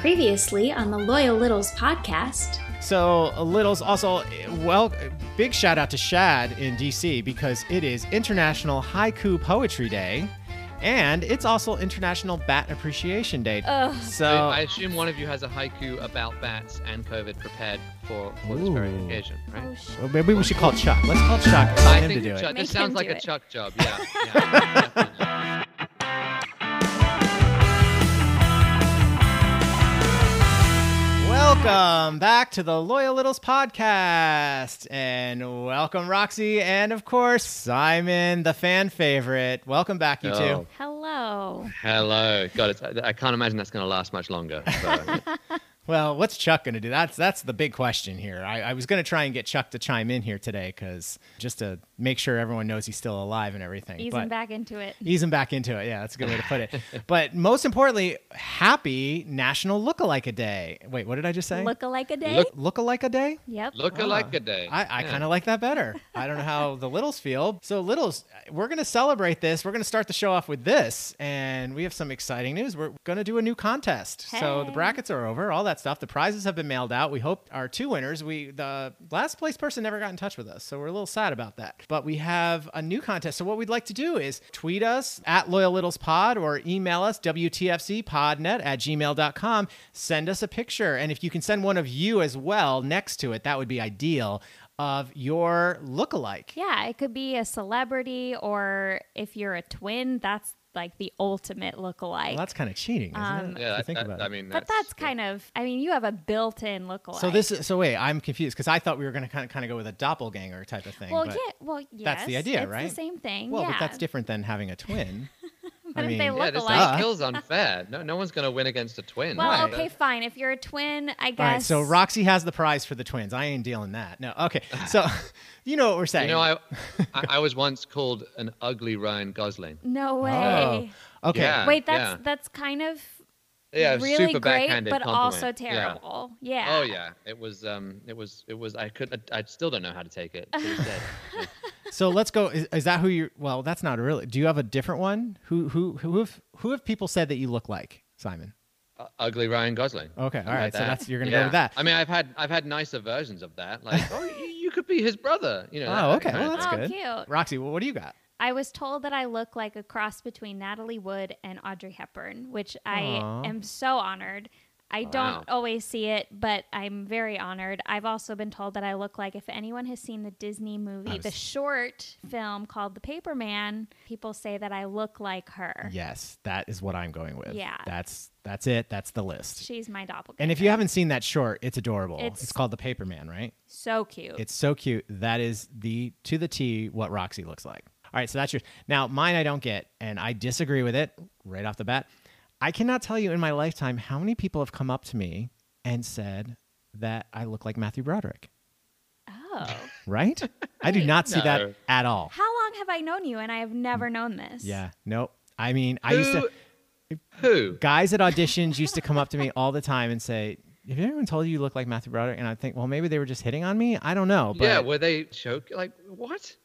Previously on the Loyal Littles podcast. So, uh, Littles also, well, big shout out to Shad in DC because it is International Haiku Poetry Day. And it's also International Bat Appreciation Day. Ugh. So, I assume one of you has a haiku about bats and COVID prepared for, for this very occasion, right? Oh, sh- well, maybe we should call Chuck. Let's call Chuck tell I him to think do Chuck, it. Make this sounds like a it. Chuck job. Yeah. yeah Welcome back to the Loyal Littles podcast. And welcome, Roxy. And of course, Simon, the fan favorite. Welcome back, you two. Oh. Hello. Hello. God, it's, I can't imagine that's going to last much longer. So. Well, what's Chuck going to do? That's that's the big question here. I, I was going to try and get Chuck to chime in here today because just to make sure everyone knows he's still alive and everything. Easing but back into it. Ease him back into it. Yeah, that's a good way to put it. but most importantly, happy National Lookalike a Day. Wait, what did I just say? Look alike a day? Look- Lookalike a Day? yep. Look Ah. alike a day. I, I Yeah. kind of like that better. I don't know how the Littles feel. So, Littles, we're going to celebrate this. We're going to start the show off with this. And we have some exciting news. We're going to do a new contest. So, the brackets are over, all that stuff. The prizes have been mailed out. We hope our two winners, we the last place person never got in touch with us. So, we're a little sad about that. But we have a new contest. So, what we'd like to do is tweet us at Loyal Littles Pod or email us WTFCpodnet at gmail.com. Send us a picture. And if you can send one of you as well next to it, that would be ideal of your lookalike. Yeah, it could be a celebrity, or if you're a twin, that's like the ultimate look-alike. Well, that's kind of cheating, isn't Um, it? Yeah, If you think that- about I it. mean, but that's kind of, I mean, you have a built-in look-alike. So this is so wait, I'm confused because I thought we were going to kind of kind of go with a doppelganger type of thing. well, but, yeah, well, yes, that's the idea, it's right? the same thing. Well, yeah. but that's different than having a twin. But I if they mean- look Yeah, this, alike- this feels unfair. No, no one's going to win against a twin. Well, Right. okay, fine. If you're a twin, I guess. All right, so Roxy has the prize for the twins. I ain't dealing that. No, okay. So you know what we're saying. You know, I, I I was once called an ugly Ryan Gosling. No Oh, way. okay. Yeah. Wait, that's yeah. that's kind of Yeah, really super great, backhanded but compliment. also Yeah. terrible. Yeah. Oh yeah, it was. Um, it was. It was. I could. I, I still don't know how to take it. To this day. Yeah. So let's go. Is, is that who you? Well, that's not really. Do you have a different one? Who who who have who have people said that you look like Simon? Uh, ugly Ryan Gosling. Okay, all right. Like. So that. that's you're gonna Yeah. go with that. I mean, I've had I've had nicer versions of that. Like, oh, you, you could be his brother. You know. Oh, that okay. Well, of that's Oh, good. cute. Roxy, well, what do you got? I was told that I look like a cross between Natalie Wood and Audrey Hepburn, which I Aw. am so honored. I Wow. don't always see it, but I'm very honored. I've also been told that I look like if anyone has seen the Disney movie, was- the short film called The Paperman, people say that I look like her. Yes, that is what I'm going with. Yeah. That's that's it. That's the list. She's my doppelganger. And if you haven't seen that short, it's adorable. It's, It's- called The Paperman, right? so cute. It's so cute. That is the to the T what Roxy looks like. All right, so that's yours. Now, mine I don't get, and I disagree with it right off the bat. I cannot tell you in my lifetime how many people have come up to me and said that I look like Matthew Broderick. oh. Right? I do not see that at all. How long have I known you and I have never mm. known this? Yeah, nope. I mean, I used to. Who? guys at auditions used to come up to me all the time and say, "Have anyone told you you look like Matthew Broderick?" And I think, well, maybe they were just hitting on me. I don't know. But yeah. Were they choke? Like what?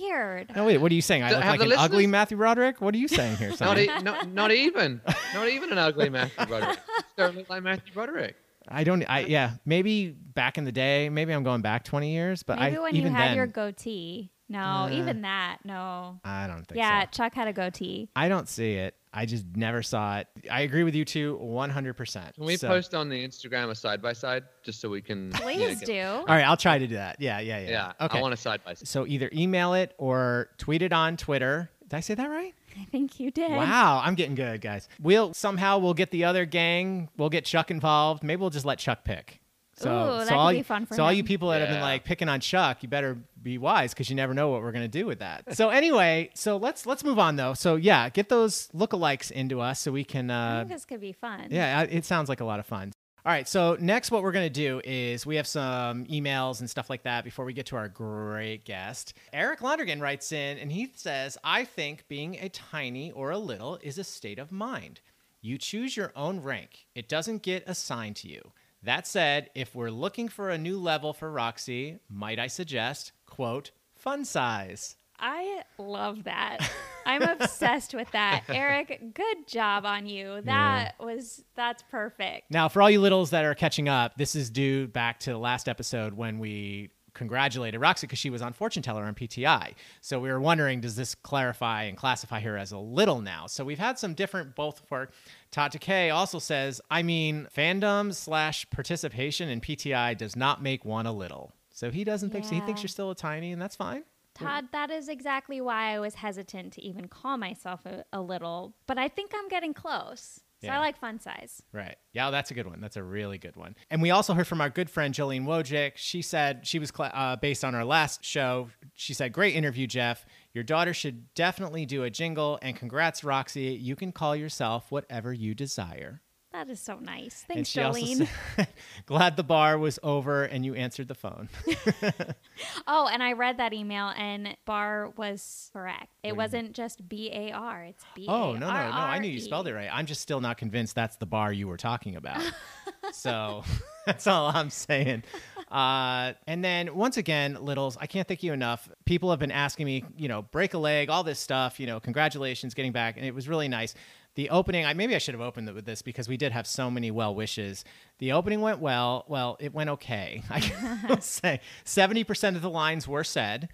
Weird. no, wait, what are you saying? I Do- look have like the an ugly Matthew Broderick. What are you saying here, Not, e- not, not even. Not even an ugly Matthew Broderick. Just don't look like Matthew Broderick. I don't. I yeah. Maybe back in the day. Maybe I'm going back 20 years. But Maybe I when you had then, your goatee. No, Uh, even that. No. I don't think so. Yeah, so. Chuck had a goatee. I don't see it. I just never saw it. I agree with you too, 100. percent Can we post on the Instagram a side by side just so we can? you know, Please get- do. All right, I'll try to do that. Yeah, yeah, yeah. Yeah. Okay. I want a side by side. so either email it or tweet it on Twitter. Did I say that right? I think you did. Wow, I'm getting good, guys. We'll somehow we'll get the other gang. We'll get Chuck involved. Maybe we'll just let Chuck pick. So, Ooh, that so could all be you, fun for so all you people that have been Yeah. like picking on Chuck, you better be wise because you never know what we're gonna do with that. so anyway, so let's let's move on though. So yeah, get those lookalikes into us so we can. I Uh, think this could be fun. yeah, I- it sounds like a lot of fun. All right, so next, what we're going to do is we have some emails and stuff like that before we get to our great guest. Eric Londergan writes in and he says, I think being a tiny or a little is a state of mind. You choose your own rank, it doesn't get assigned to you. That said, if we're looking for a new level for Roxy, might I suggest, quote, fun size? I love that. I'm obsessed with that. Eric, good job on you. That was that's perfect. Now, for all you littles that are catching up, this is due back to the last episode when we congratulated Roxy because she was on Fortune Teller on PTI. So we were wondering, does this clarify and classify her as a little now? So we've had some different both for Todd Takei also says, I mean, fandom slash participation in PTI does not make one a little. So he doesn't think so. He thinks Yeah. you're still a tiny, and that's fine. Todd, that is exactly why I was hesitant to even call myself a, a little, but I think I'm getting close. So Yeah. I like fun size. Right. Yeah, that's a good one. That's a really good one. And we also heard from our good friend Jolene Wojcik. She said she was cla uh, based on our last show. She said, "Great interview, Jeff. Your daughter should definitely do a jingle. And congrats, Roxy. You can call yourself whatever you desire." That is so nice. Thanks, Jolene. said, "Glad the bar was over and you answered the phone." oh, and I read that email, and bar was correct. It wasn't just B A R. It's B A R. Oh no no no! I knew you spelled it right. I'm just still not convinced that's the bar you were talking about. so that's all I'm saying. Uh, and then once again, littles, I can't thank you enough. People have been asking me, you know, break a leg, all this stuff. You know, congratulations, getting back, and it was really nice. The opening, I maybe I should have opened it with this because we did have so many well wishes. The opening went well. Well, it went okay. I will say seventy percent of the lines were said,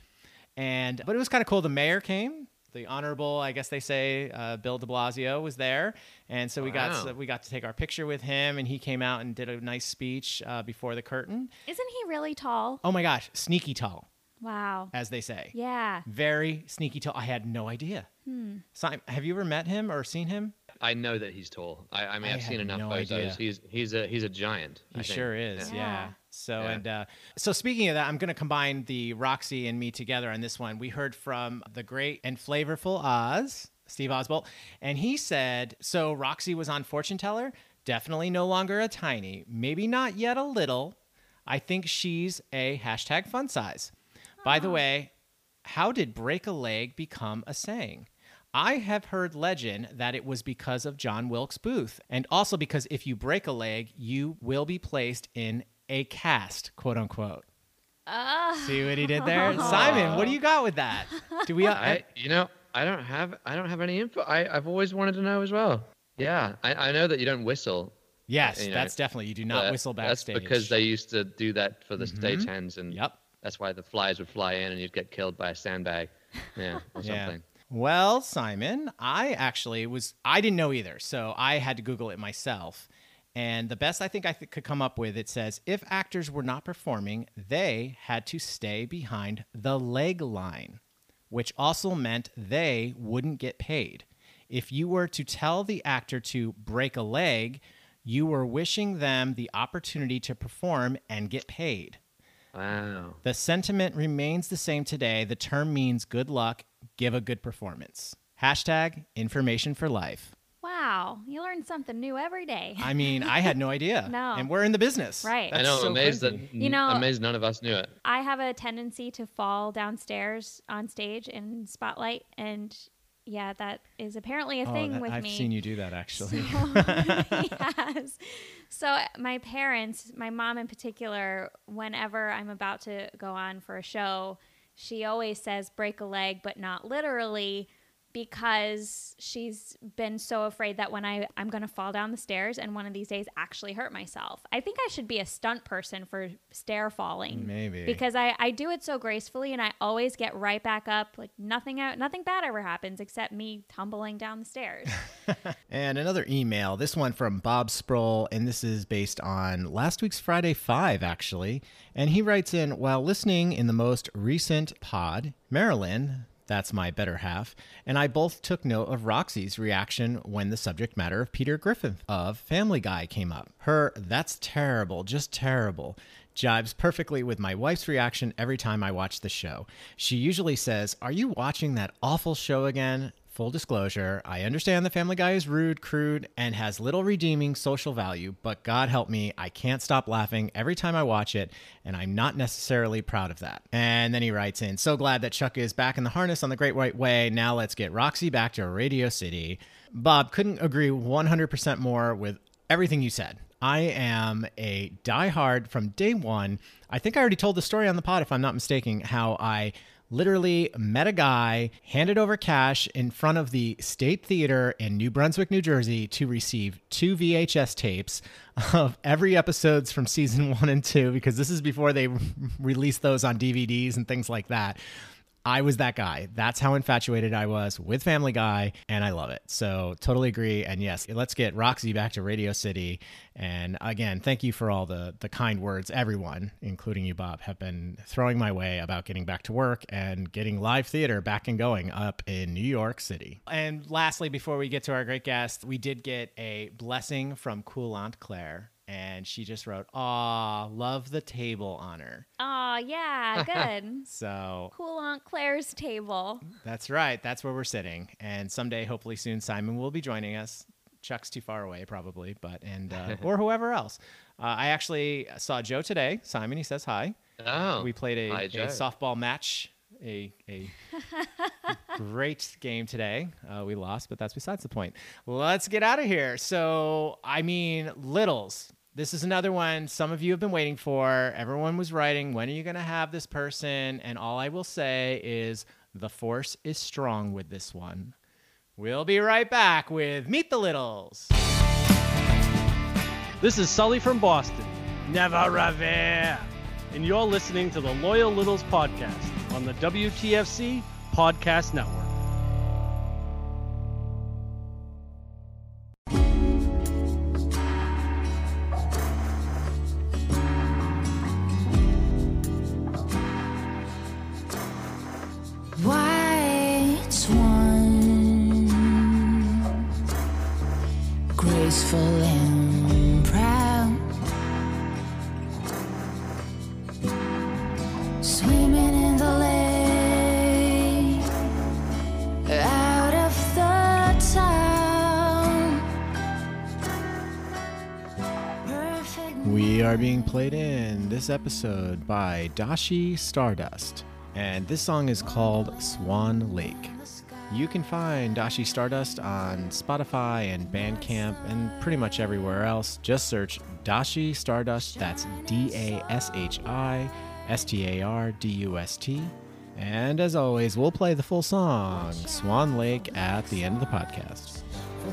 and but it was kind of cool. The mayor came. The honorable, I guess they say, uh, Bill De Blasio was there, and so we got so we got to take our picture with him, and he came out and did a nice speech uh, before the curtain. Isn't he really tall? Oh my gosh, sneaky tall, Wow. as they say. Yeah. Very sneaky tall. I had no idea. Hmm. Sim- have you ever met him or seen him? I know that he's tall. I, I mean, I I've seen enough no photos. idea. He's he's a he's a giant. He I think. sure is. Yeah. Yeah. So Yeah. and uh, so speaking of that, I'm going to combine the Roxy and me together on this one. We heard from the great and flavorful Oz, Steve Oswald, and he said, "So Roxy was on Fortune Teller. Definitely no longer a tiny. Maybe not yet a little. I think she's a hashtag fun size. By the way, how did break a leg become a saying? I have heard legend that it was because of John Wilkes Booth, and also because if you break a leg, you will be placed in a cast, quote unquote. Ah. See what he did there, Simon? What do you got with that? Do we? I you know I don't have I don't have any info. I I've always wanted to know as well. Yeah, I, I know that you don't whistle. yes, you know, that's definitely. You do not but whistle That's backstage. because they used to do that for the Mhm. stagehands, and Yep. that's why the flies would fly in and you'd get killed by a sandbag. Yeah, or Yeah. something. Well, Simon, I actually was I didn't know either, so I had to Google it myself. And the best I think I th- could come up with it says if actors were not performing, they had to stay behind the leg line, which also meant they wouldn't get paid. If you were to tell the actor to break a leg, you were wishing them the opportunity to perform and get paid. Wow. The sentiment remains the same today. The term means good luck, give a good performance. Hashtag information for life. Wow. You learn something new every day. I mean, I had no idea. No. And we're in the business. Right. I That's know. I'm so amazed crazy. that You know- amazed none of us knew it. I have a tendency to fall downstairs on stage in spotlight, and yeah, that is apparently a Oh, thing that- with I've me. seen you do that actually. yes. So my parents, my mom in particular, whenever I'm about to go on for a show, she always says break a leg, but not literally because she's been so afraid that when I, I'm going to fall down the stairs and one of these days actually hurt myself. I think I should be a stunt person for stair falling. Maybe. Because I, I do it so gracefully and I always get right back up. Like nothing out, nothing bad ever happens except me tumbling down the stairs. And another email, this one from Bob Sproul, and this is based on last week's Friday 5, actually. And he writes in While listening in the most recent pod, Marilyn, that's my better half, and I both took note of Roxy's reaction when the subject matter of Peter Griffin of Family Guy came up. Her, that's terrible, just terrible, jibes perfectly with my wife's reaction every time I watch the show. She usually says, Are you watching that awful show again? Full disclosure, I understand the Family Guy is rude, crude, and has little redeeming social value, but God help me, I can't stop laughing every time I watch it, and I'm not necessarily proud of that. And then he writes in, So glad that Chuck is back in the harness on the Great White Way. Now let's get Roxy back to Radio City. Bob couldn't agree 100% more with everything you said. I am a diehard from day one. I think I already told the story on the pod, if I'm not mistaken, how I literally met a guy, handed over cash in front of the State Theater in New Brunswick, New Jersey to receive two VHS tapes of every episodes from season 1 and 2 because this is before they released those on DVDs and things like that. I was that guy. That's how infatuated I was with Family Guy, and I love it. So totally agree. And yes, let's get Roxy back to Radio City. And again, thank you for all the the kind words everyone, including you, Bob, have been throwing my way about getting back to work and getting live theater back and going up in New York City. And lastly, before we get to our great guest, we did get a blessing from Cool Aunt Claire and she just wrote, "Aw, love the table honor." Oh, yeah, good. So cool Aunt Claire's table. that's right. That's where we're sitting, and someday, hopefully soon, Simon will be joining us. Chuck's too far away, probably, but and uh, or whoever else. Uh, I actually saw Joe today. Simon, he says hi. Oh, we played a, hi, a softball match. A, a great game today. Uh, we lost, but that's besides the point. Let's get out of here. So, I mean, Littles. This is another one some of you have been waiting for. Everyone was writing, when are you going to have this person? And all I will say is the force is strong with this one. We'll be right back with Meet the Littles. This is Sully from Boston. Never revere. And you're listening to the Loyal Littles podcast on the WTFC Podcast Network. Episode by Dashi Stardust, and this song is called Swan Lake. You can find Dashi Stardust on Spotify and Bandcamp and pretty much everywhere else. Just search Dashi Stardust, that's D A S H I S T A R D U S T. And as always, we'll play the full song, Swan Lake, at the end of the podcast.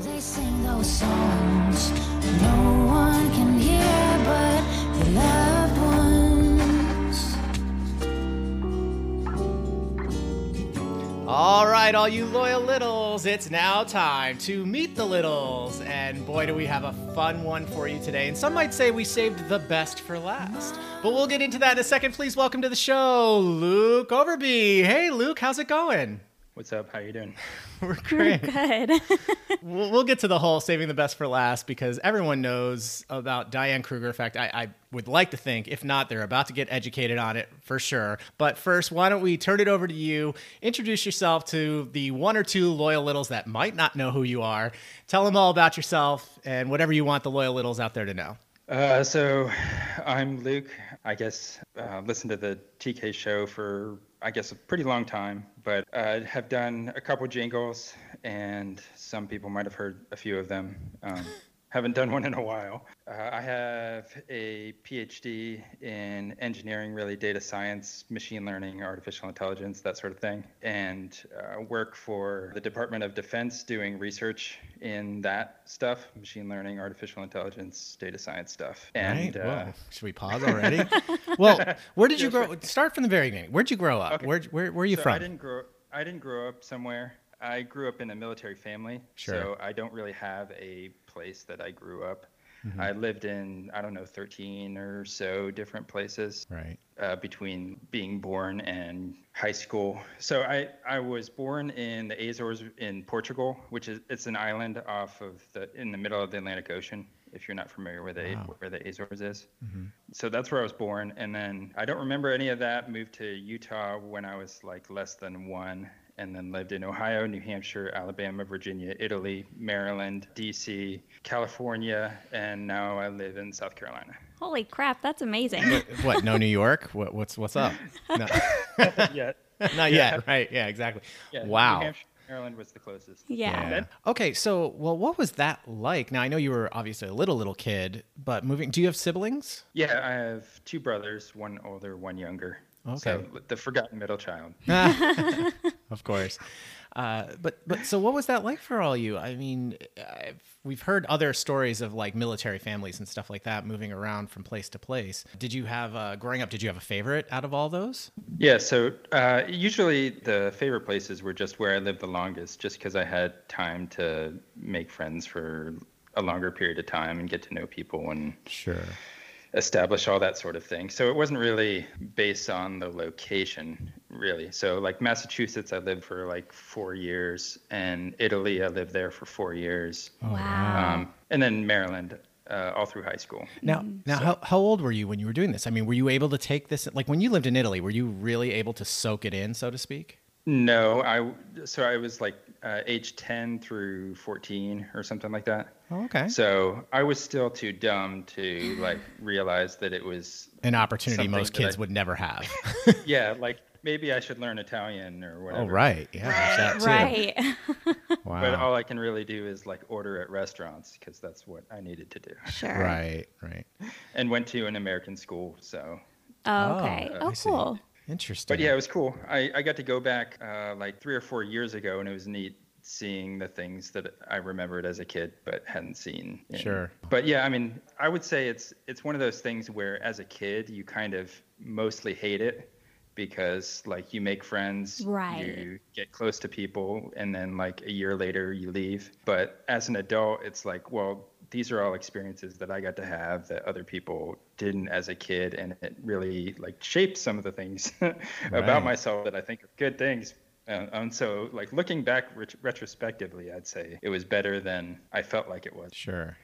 They sing those songs no one can hear but their All right, all you loyal littles, it's now time to meet the littles. And boy, do we have a fun one for you today. And some might say we saved the best for last. But we'll get into that in a second. Please welcome to the show, Luke Overbey. Hey, Luke, how's it going? What's up? How you doing? We're great. Good. we'll, we'll get to the whole saving the best for last because everyone knows about Diane Kruger effect. I, I would like to think, if not, they're about to get educated on it for sure. But first, why don't we turn it over to you? Introduce yourself to the one or two loyal littles that might not know who you are. Tell them all about yourself and whatever you want the loyal littles out there to know. Uh, so, I'm Luke. I guess uh, listened to the TK show for I guess a pretty long time, but uh, have done a couple jingles, and some people might have heard a few of them. Um, haven't done one in a while. Uh, I have a PhD in engineering, really data science, machine learning, artificial intelligence, that sort of thing, and uh, work for the Department of Defense doing research in that stuff machine learning, artificial intelligence, data science stuff. And right? uh. Should we pause already? well, where did you grow? Start from the very beginning. Where'd you grow up? Okay. Where, where, where are you so from? I didn't grow. I didn't grow up somewhere. I grew up in a military family, Sure. so I don't really have a place that I grew up. Mm-hmm. I lived in I don't know 13 or so different places right. uh, between being born and high school. So I I was born in the Azores in Portugal, which is it's an island off of the in the middle of the Atlantic Ocean. If you're not familiar with Wow. where the Azores is, so that's where I was born, and then I don't remember any of that. Moved to Utah when I was like less than one, and then lived in Ohio, New Hampshire, Alabama, Virginia, Italy, Maryland, D.C., California, and now I live in South Carolina. Holy crap, that's amazing. what? No New York? What, what's what's up? No. yeah, Not yet, right? Yeah, exactly. yeah. wow. New Hampshire, Maryland was the closest. Yeah. Yeah. Okay, so well, what was that like? Now I know you were obviously a little little kid, but moving. Do you have siblings? Yeah, I have two brothers, one older, one younger. So Okay. the forgotten middle child. of course. Uh, but but so what was that like for all you? I mean, I've, we've heard other stories of like military families and stuff like that moving around from place to place. Did you have uh, growing up? Did you have a favorite out of all those? Yeah, so uh, usually the favorite places were just where I lived the longest, just because I had time to make friends for a longer period of time and get to know people and Sure. Establish all that sort of thing. So it wasn't really based on the location, really. So like Massachusetts, I lived for like four years, and Italy, I lived there for four years, wow. um, and then Maryland, uh, all through high school. Now, now, how, how old were you when you were doing this? I mean, were you able to take this? Like when you lived in Italy, were you really able to soak it in, so to speak? No, I so I was like uh, age 10 through 14 or something like that. Oh, okay. So I was still too dumb to like realize that it was An opportunity most that I- kids would never have. yeah, like maybe I should learn Italian or whatever. oh, right. Yeah. there's that too. right. Wow. But all I can really do is like order at restaurants because that's what I needed to do. sure. Right. Right. And went to an American school, so. Oh, okay. Oh, Oh, cool. Interesting. But yeah, it was cool. I, I got to go back uh, like three or four years ago, and it was neat seeing the things that I remembered as a kid but hadn't seen. in- Sure. But yeah, I mean, I would say it's it's one of those things where as a kid you kind of mostly hate it because like you make friends, Right. you get close to people, and then like a year later you leave. But as an adult, it's like, well, these are all experiences that I got to have that other people didn't as a kid, and it really like shaped some of the things Right. about myself that I think are good things. Uh, and so, like looking back ret- retrospectively, I'd say it was better than I felt like it was. Sure.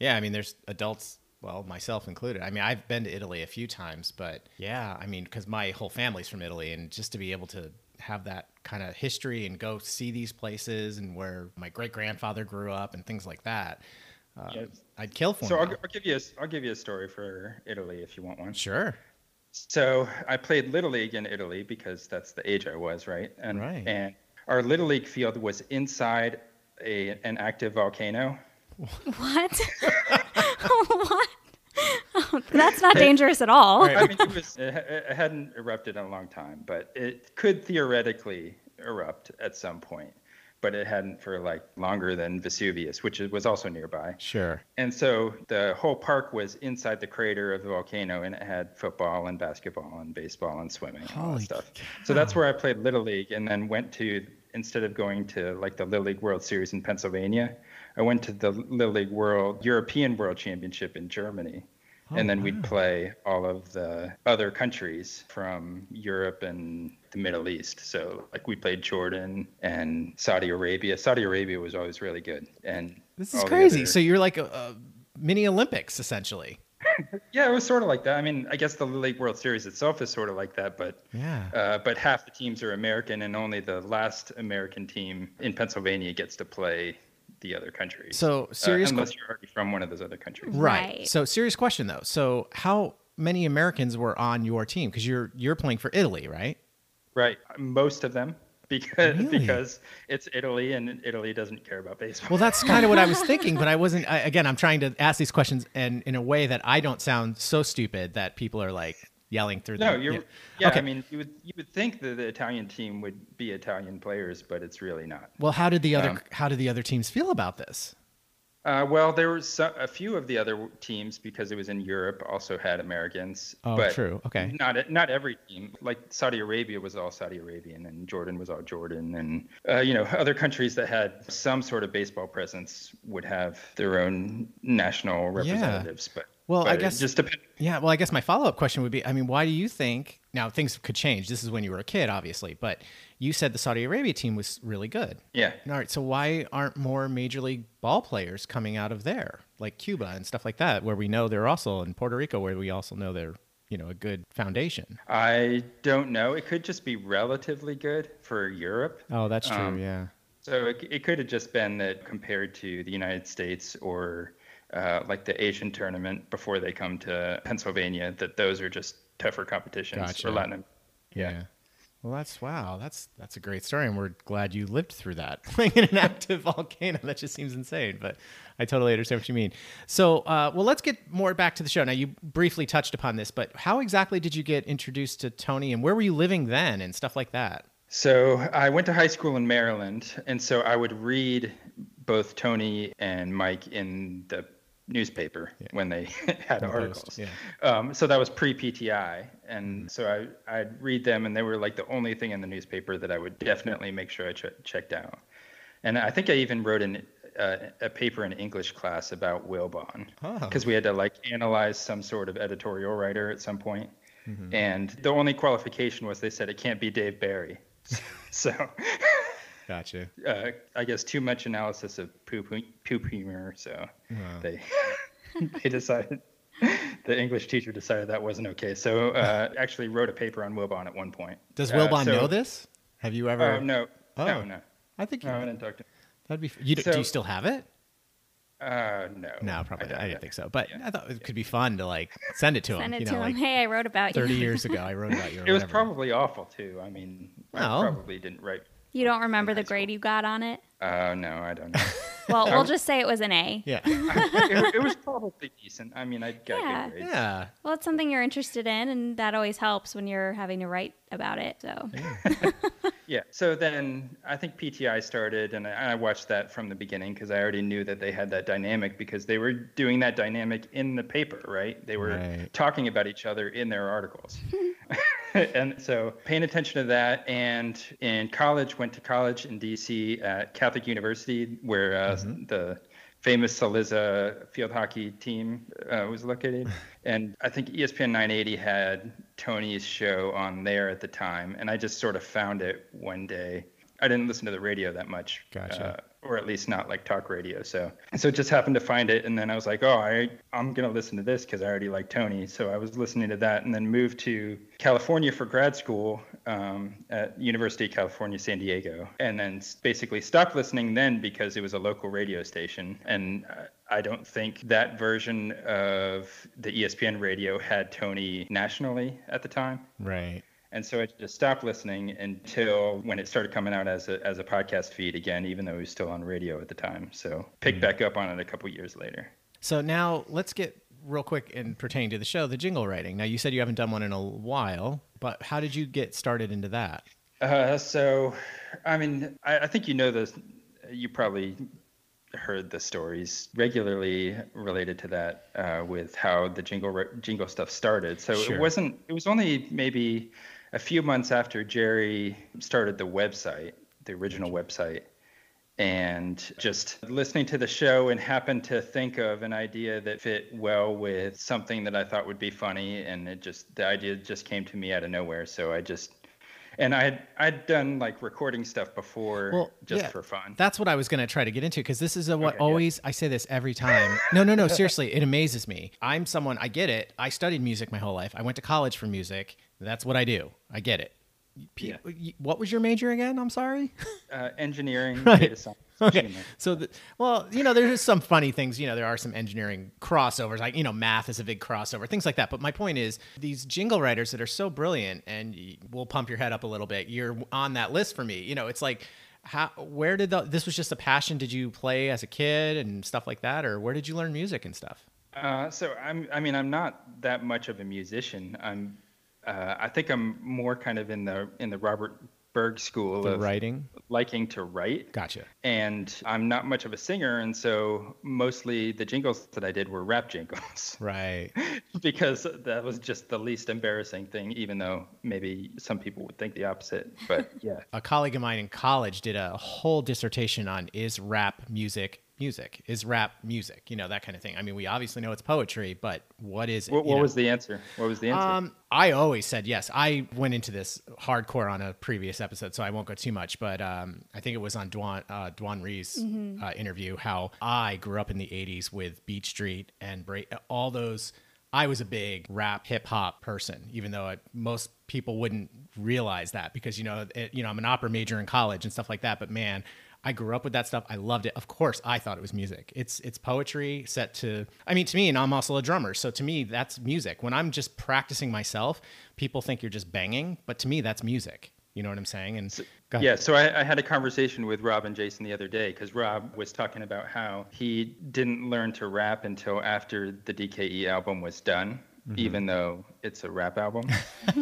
Yeah, I mean, there's adults, well, myself included. I mean, I've been to Italy a few times, but yeah, I mean, because my whole family's from Italy, and just to be able to have that kind of history and go see these places and where my great grandfather grew up and things like that, Um, yes. I'd kill for So I'll. I'll give you a, I'll give you a story for Italy if you want one. Sure. So I played little league in Italy because that's the age I was, right? And Right. and our little league field was inside a an active volcano. What? what? Oh, that's not dangerous at all. I mean, it was it hadn't erupted in a long time, but it could theoretically erupt at some point. But it hadn't for like longer than Vesuvius, which was also nearby. Sure. And so the whole park was inside the crater of the volcano, and it had football and basketball and baseball and swimming and all Holy that stuff. So that's where I played Little League, and then went to instead of going to like the Little League World Series in Pennsylvania, I went to the Little League World European World Championship in Germany. And then we'd play all of the other countries from Europe and the Middle East. So like we played Jordan and Saudi Arabia. Saudi Arabia was always really good. And This is crazy. other- So you're like a, a mini Olympics, essentially. Yeah, it was sort of like that. I mean, I guess the League World Series itself is sort of like that, but Yeah. uh, but half the teams are American, and only the last American team in Pennsylvania gets to play the other countries. So, Uh, serious que- unless you're already from one of those other countries. Right. Right. So serious question though. So how many Americans were on your team? Because you're you're playing for Italy, right? Right, most of them, because Really? because it's Italy, and Italy doesn't care about baseball. Well, that's kind of what I was thinking, but I wasn't. I, again, I'm trying to ask these questions and in a way that I don't sound so stupid that people are like yelling through. no, the, you're yeah. yeah. Okay. I mean, you would you would think that the Italian team would be Italian players, but it's really not. Well, how did the other Um, how did the other teams feel about this? Uh, well, there was so- a few of the other teams because it was in Europe also had Americans. Oh, but true. Okay. Not not every team. Like Saudi Arabia was all Saudi Arabian, and Jordan was all Jordan, and uh, you know other countries that had some sort of baseball presence would have their own national representatives. But Well, I but guess- just depends. Yeah, well, I guess my follow up question would be I mean, why do you think now things could change? This is when you were a kid, obviously, but you said the Saudi Arabia team was really good. Yeah. All right, so why aren't more major league ball players coming out of there, like Cuba and stuff like that, where we know they're also in Puerto Rico, where we also know they're you know a good foundation. I don't know. It could just be relatively good for Europe. Oh, that's true. Um, yeah. So it, it could have just been that compared to the United States or uh, like the Asian tournament before they come to Pennsylvania, that those are just tougher competitions Gotcha. or Latin. Yeah. Well, that's wow. That's that's a great story, and we're glad you lived through that. Playing in an active volcano that just seems insane, but I totally understand what you mean. So, uh, well, let's get more back to the show. Now, you briefly touched upon this, but how exactly did you get introduced to Tony, and where were you living then, and stuff like that? So I went to high school in Maryland, and so I would read both Tony and Mike in the newspaper when they had articles. yeah. Um, so that was pre PTI, and so I I'd read them, and they were like the only thing in the newspaper that I would definitely make sure I ch- checked out. And I think I even wrote an, uh, a paper in English class about Wilbon Oh. because we had to like analyze some sort of editorial writer at some point. Mm-hmm. And the only qualification was they said it can't be Dave Barry. so Gotcha. uh, I guess too much analysis of poop poop humor. So they they decided the English teacher decided that wasn't okay. So uh, actually wrote a paper on Wilbon at one point. Does Uh, Wilbon so- know this? Have you ever? Oh no, Oh. no, no, I think you, no. I didn't talk to. that'd be. You, do- do you still have it? Uh, no. No, probably. don't I, didn't think so, but Yeah. I thought it could be fun to like send it to Send him. Send it you to know, him. hey, I wrote about you. thirty years ago, I wrote about you. Or It was whatever. probably awful too. I mean, Well. I probably didn't write. You don't remember the high school. grade you got on it? Uh, no, I don't know. Well, we'll just say it was an A. Yeah. it, it was probably decent. I mean, I got Yeah. good grades. yeah. Well, it's something you're interested in, and that always helps when you're having to write about it. So, Yeah. So then I think PTI started, and I, watched that from the beginning because I already knew that they had that dynamic because they were doing that dynamic in the paper, right? They were Right. talking about each other in their articles. and so paying attention to that, and in college, went to college in DC at Catholic University, where uh, the famous Saliza field hockey team uh, was located. And I think ESPN 980 had Tony's show on there at the time. And I just sort of found it one day. I didn't listen to the radio that much. Gotcha. Uh, or at least not like talk radio. So, so just happened to find it, and then I was like, oh, I I'm gonna listen to this because I already like Tony. So I was listening to that, and then moved to California for grad school um, at University of California, San Diego, and then basically stopped listening then because it was a local radio station, and I don't think that version of the ESPN radio had Tony nationally at the time. Right. And so I just stopped listening until when it started coming out as a, as a podcast feed again, even though it was still on radio at the time. So picked back up on it a couple years later. So now let's get real quick and pertaining to the show, the jingle writing. Now you said you haven't done one in a while, but how did you get started into that? Uh, so, I mean, I, I think you know this. You probably heard the stories regularly related to that uh, with how the jingle re- jingle stuff started. So Sure. it wasn't. It was only maybe a few months after Jerry started the website, the original website, and just listening to the show and happened to think of an idea that fit well with something that I thought would be funny, and it just the idea just came to me out of nowhere. So I just and I had I'd done like recording stuff before just yeah, for fun. That's what I was going to try to get into because this is a, what Okay, yeah. always I say this every time. No, no, no. Seriously, it amazes me. I'm someone I get it. I studied music my whole life. I went to college for music. That's what I do. I get it. Pe- What was your major again? I'm sorry. uh, engineering, Right. data science. Okay. So, the, well, you know, there's just some funny things. You know, there are some engineering crossovers, like, you know, math is a big crossover, things like that. But my point is, these jingle writers that are so brilliant and will pump your head up a little bit, you're on that list for me. You know, it's like, how, where did the, this was just a passion? Did you play as a kid and stuff like that? Or where did you learn music and stuff? Uh, so I'm, I mean, I'm not that much of a musician. I'm, uh, I think I'm more kind of in the in the Robert Berg school The of writing? liking to write. Gotcha. And I'm not much of a singer, and so mostly the jingles that I did were rap jingles. Right. because that was just the least embarrassing thing, even though maybe some people would think the opposite. But yeah. a colleague of mine in college did a whole dissertation on is rap music music? Is rap music? You know, that kind of thing. I mean, we obviously know it's poetry, but what is it? What, what was the answer? What was the answer? Um, I always said yes. I went into this hardcore on a previous episode, so I won't go too much. But um, I think it was on Dwan uh, Dwan Ree's uh, interview how I grew up in the '80s with Beat Street and Bra- all those. I was a big rap hip hop person, even though I, most people wouldn't realize that because you know, it, you know, I'm an opera major in college and stuff like that. But man, I grew up with that stuff. I loved it. Of course, I thought it was music. It's it's poetry set to. I mean, to me, and I'm also a drummer, so to me, that's music. When I'm just practicing myself, people think you're just banging, but to me, that's music. You know what I'm saying? And So- Yeah, so I, I had a conversation with Rob and Jason the other day because Rob was talking about how he didn't learn to rap until after the DKE album was done, Mm-hmm. even though it's a rap album.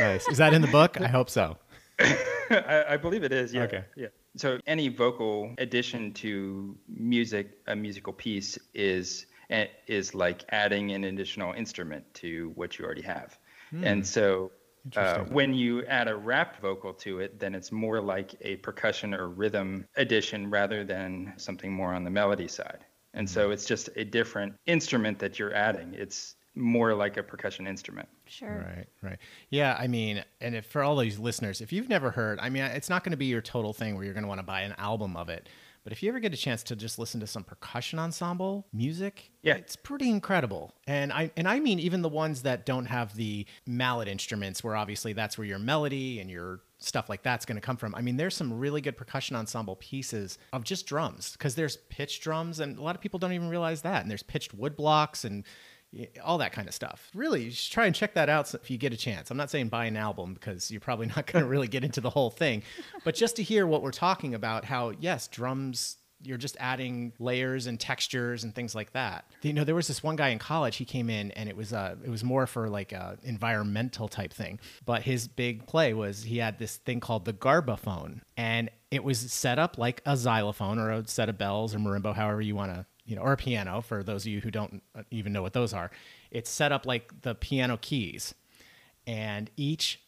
nice. Is that in the book? I hope so. I, I believe it is. Yeah. Okay. Yeah. So any vocal addition to music, a musical piece is eh, is like adding an additional instrument to what you already have. And so uh, when you add a rap vocal to it, then it's more like a percussion or rhythm addition rather than something more on the melody side. And so it's just a different instrument that you're adding. It's more like a percussion instrument. Sure. Right, right. Yeah, I mean, and if, for all these listeners, if you've never heard, I mean, it's not going to be your total thing where you're going to want to buy an album of it. But if you ever get a chance to just listen to some percussion ensemble music, Yeah. it's pretty incredible. And I and I mean even the ones that don't have the mallet instruments, where obviously that's where your melody and your stuff like that's going to come from. I mean, there's some really good percussion ensemble pieces of just drums because there's pitched drums, and a lot of people don't even realize that. And there's pitched wood blocks and y- all that kind of stuff. Really, try and check that out if you get a chance. I'm not saying buy an album because you're probably not going to really get into the whole thing, but just to hear what we're talking about, how yes, drums. You're just adding layers and textures and things like that. You know, there was this one guy in college. He came in and it was uh, it was more for like a environmental type thing. But his big play was he had this thing called the Garbaphone, and it was set up like a xylophone or a set of bells or marimba, however you want to you know, or a piano for those of you who don't uh, even know what those are. It's set up like the piano keys, and each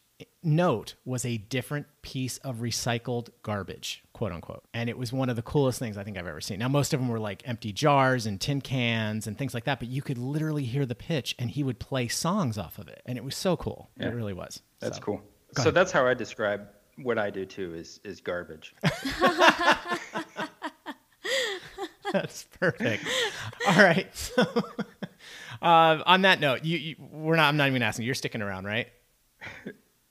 note was a different piece of recycled garbage, quote unquote. And it was one of the coolest things I think I've ever seen. Now, most of them were like empty jars and tin cans and things like that, but you could literally hear the pitch and he would play songs off of it. And it was so cool. Yeah. It really was. That's So, cool. So that's how I describe what I do too is is garbage. That's perfect. All right. So, uh, on that note, you, you we're not. I'm not even asking. You're sticking around, right?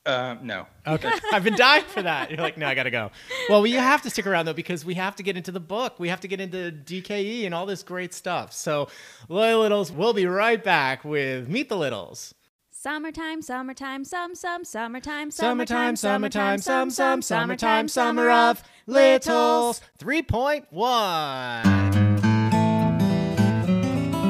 Um, no. Okay. I've been dying for that. You're like, no, I gotta go. Well, you have to stick around though because we have to get into the book. We have to get into DKE and all this great stuff. So, Loyal Littles, we'll be right back with Meet the Littles. Summertime, summertime, some, some, summertime, Summertime, summertime, some, some, summertime, summer of Littles 3.1.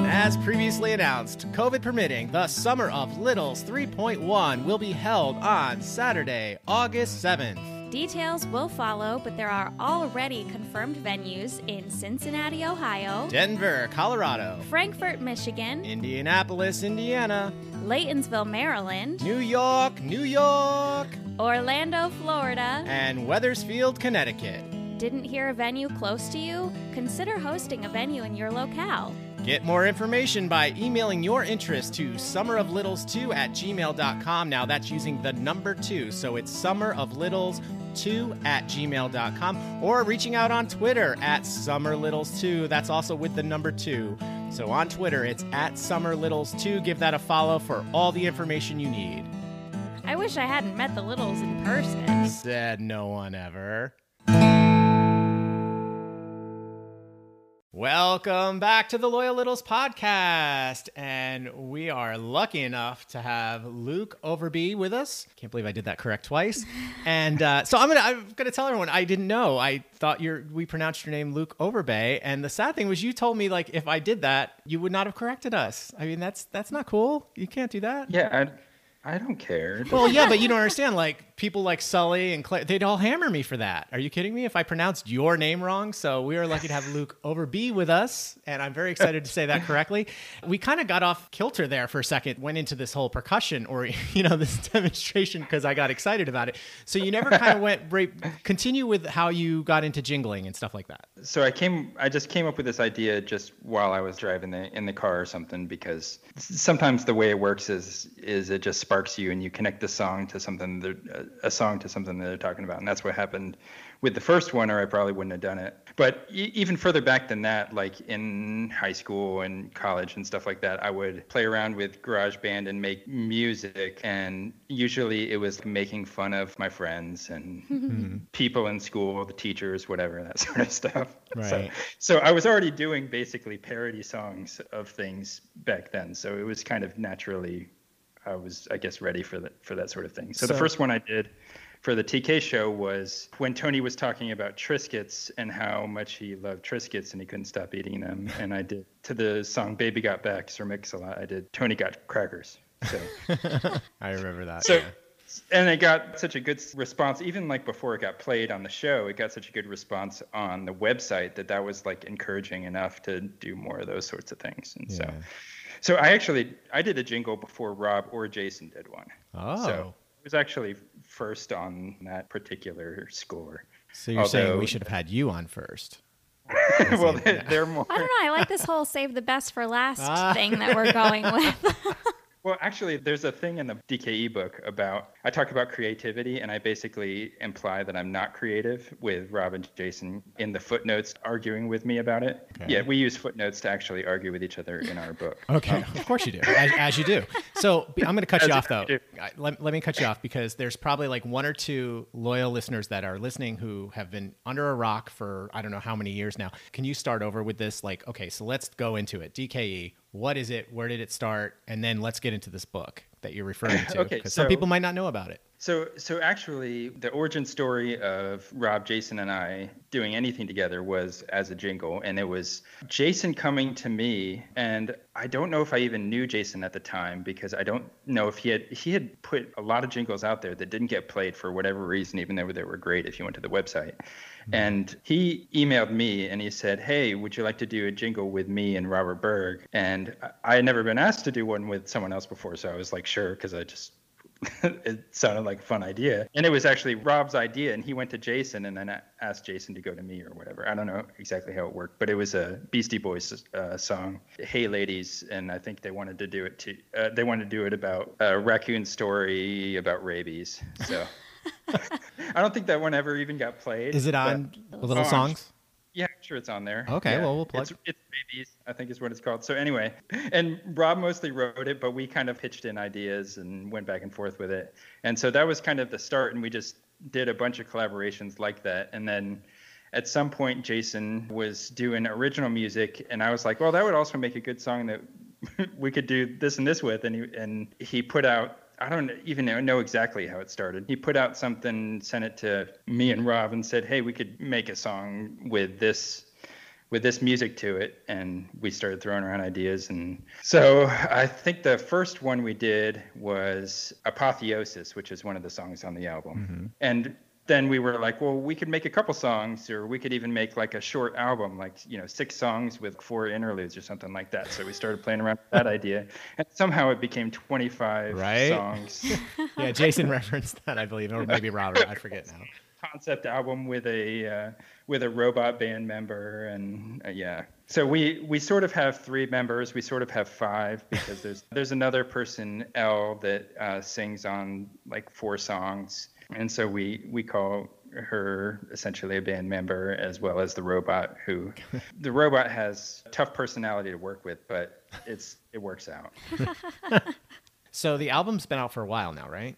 As previously announced, COVID permitting, the Summer of Littles 3.1 will be held on Saturday, August 7th. Details will follow, but there are already confirmed venues in Cincinnati, Ohio, Denver, Colorado, Frankfort, Michigan, Indianapolis, Indiana, Laytonsville, Maryland, New York, New York, Orlando, Florida. and Wethersfield, Connecticut. Didn't hear a venue close to you? Consider hosting a venue in your locale. Get more information by emailing your interest to summeroflittles2 at gmail.com. Now that's using the number two, so it's summeroflittles2 at gmail.com or reaching out on Twitter at summerlittles2. That's also with the number two. So on Twitter, it's at summerlittles2. Give that a follow for all the information you need. I wish I hadn't met the Littles in person. Said no one ever. Welcome back to the Loyal Littles podcast. And we are lucky enough to have Luke Overbey with us. Can't believe I did that correct twice. And uh, so I'm gonna I'm gonna tell everyone I didn't know. I thought your we pronounced your name Luke Overbay. And the sad thing was you told me like if I did that, you would not have corrected us. I mean that's that's not cool. You can't do that. Yeah, I, I don't care. Well, yeah, but you don't understand. Like people like Sully and Claire, they'd all hammer me for that. Are you kidding me? If I pronounced your name wrong, so we are lucky to have Luke Overbey with us, and I'm very excited to say that correctly. We kind of got off kilter there for a second, went into this whole percussion or you know this demonstration because I got excited about it. So you never kind of went right. Continue with how you got into jingling and stuff like that. So I came, I just came up with this idea just while I was driving the, in the car or something because sometimes the way it works is is it just sparks you and you connect the song to something that, uh, a song to something that they're talking about and that's what happened with the first one or I probably wouldn't have done it. But e- even further back than that, like in high school and college and stuff like that, I would play around with GarageBand and make music and usually it was making fun of my friends and mm-hmm. people in school, the teachers, whatever, that sort of stuff. So, Right. so I was already doing basically parody songs of things back then. So it was kind of naturally I was, I guess, ready for that for that sort of thing. So, So- the first one I did for the TK show was when Tony was talking about Triscuits and how much he loved Triscuits and he couldn't stop eating them. And I did to the song "Baby Got Back" Sir Mix-a-Lot. I did Tony got crackers. So. I remember that. So, yeah. and it got such a good response, even like before it got played on the show, it got such a good response on the website that that was like encouraging enough to do more of those sorts of things. And Yeah. so I actually I did a jingle before Rob or Jason did one. Oh. So it was actually first on that particular score. So you're saying we should have had you on first. well, they- they're more. I don't know. I like this whole save the best for last Ah. thing that we're going with. Well, actually, there's a thing in the DKE book about I talk about creativity, and I basically imply that I'm not creative with Rob and Jason in the footnotes arguing with me about it. Okay. Yeah, we use footnotes to actually argue with each other in our book. Okay, of course you do, as, as you do. So I'm going to cut you off though. Let, let me cut you off because there's probably like one or two loyal listeners that are listening who have been under a rock for I don't know how many years now. Can you start over with this? Like, okay, so let's go into it. DKE, what is it? Where did it start? And then let's get into this book that you're referring to Okay, because some people might not know about it. So, so actually, the origin story of Rob, Jason, and I doing anything together was as a jingle, and it was Jason coming to me, and I don't know if I even knew Jason at the time because I don't know if he had he had put a lot of jingles out there that didn't get played for whatever reason, even though they were great if you went to the website. And he emailed me and he said, "Hey, would you like to do a jingle with me and Robert Berg?" And I- I had never been asked to do one with someone else before, so I was like, "Sure," because I just it sounded like a fun idea. And it was actually Rob's idea, and he went to Jason and then asked Jason to go to me or whatever. I don't know exactly how it worked, but it was a Beastie Boys uh, song, "Hey Ladies," and I think they wanted to do it to uh, they wanted to do it about a raccoon story about rabies. So I don't think that one ever even got played. Is it but- on Little Oh, Songs? yeah, I'm sure it's on there. Okay, Yeah. well, we'll plug- It's, it's Babies, I think is what it's called. So anyway, and Rob mostly wrote it, but we kind of pitched in ideas and went back and forth with it. And so that was kind of the start, and we just did a bunch of collaborations like that. And then at some point, Jason was doing original music, and I was like, well, that would also make a good song that we could do this and this with. And he, and he put out I don't even know- know exactly how it started. He put out something, sent it to me and Rob, and said, "Hey, we could make a song with this." with this music to it and we started throwing around ideas and so i think the first one we did was apotheosis which is one of the songs on the album mm-hmm. and then we were like well we could make a couple songs or we could even make like a short album like you know six songs with four interludes or something like that so we started playing around with that idea and somehow it became 25 Right. songs Yeah, Jason referenced that, I believe, or maybe Robert. I forget now. concept album with a uh, with a robot band member and uh, yeah so we we sort of have three members we sort of have five because there's there's another person l that uh, sings on like four songs and so we we call her essentially a band member as well as the robot who the robot has tough personality to work with but it's it works out So the album's been out for a while now, right?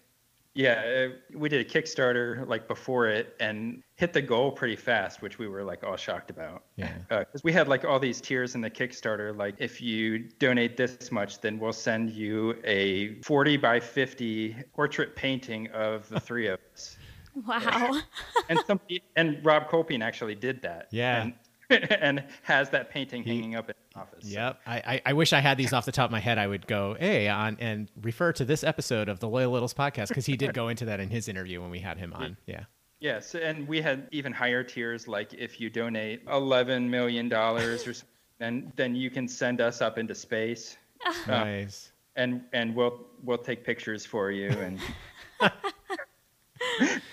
Yeah, uh, we did a Kickstarter like before it and hit the goal pretty fast, which we were like all shocked about. Yeah. Because we had like all these tiers in the Kickstarter. Like, if you donate this much, then we'll send you a 40 by 50 portrait painting of the three of us. Wow. And somebody, and Rob Colpin actually did that. Yeah. And, and has that painting hanging up in his office. Yep. I, I, I wish I had these off the top of my head. I would go, hey, on and refer to this episode of the Loyal Littles podcast because he did go into that in his interview when we had him on. Yeah. Yes, and we had even higher tiers. Like if you donate eleven million dollars or then then you can send us up into space, uh, Nice. and and we'll we'll take pictures for you. And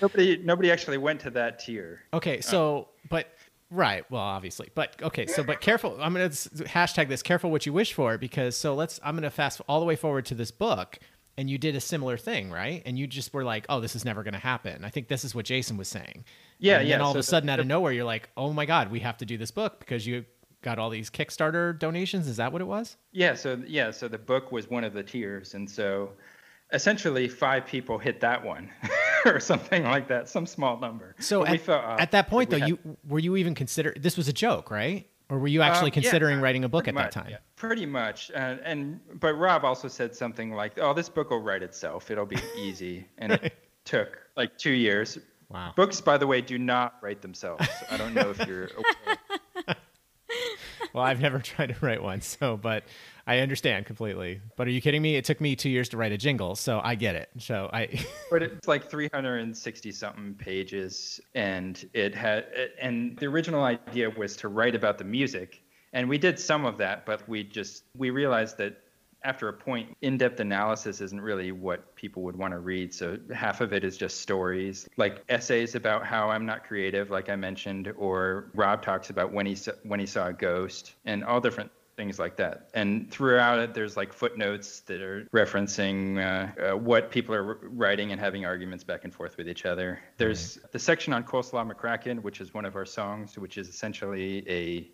nobody nobody actually went to that tier. Okay, uh, so but right, well, obviously, but okay, so but careful. I'm gonna hashtag this. Careful what you wish for, because so let's. I'm gonna fast all the way forward to this book, and you did a similar thing, right? And you just were like, oh, this is never gonna happen. I think this is what Jason was saying. Yeah, and yeah, Then all so of a the- sudden, out of the- nowhere, you're like, oh my god, we have to do this book because you got all these Kickstarter donations. Is that what it was? Yeah, so yeah, so the book was one of the tiers, and so essentially five people hit that one, or something like that, some small number. So at, felt, uh, at that point, though, had- you were you even consider this was a joke, right? Or were you actually Um, yeah, considering writing a book at pretty that time? yeah. Pretty much. Uh, and but Rob also said something like, "Oh, this book will write itself. It'll be easy." And it took like two years. Wow. Books, by the way, do not write themselves. I don't know if you're aware. Well, I've never tried to write one, so but I understand completely. But are you kidding me? It took me two years to write a jingle, so I get it. So I but it's like 360 something pages and it had and the original idea was to write about the music and we did some of that but we just we realized that after a point in-depth analysis isn't really what people would want to read so half of it is just stories like essays about how i'm not creative like i mentioned or rob talks about when he saw, when he saw a ghost and all different things like that. And throughout it, there's like footnotes that are referencing uh, uh, what people are writing and having arguments back and forth with each other. There's the section on Coleslaw McCracken, which is one of our songs, which is essentially a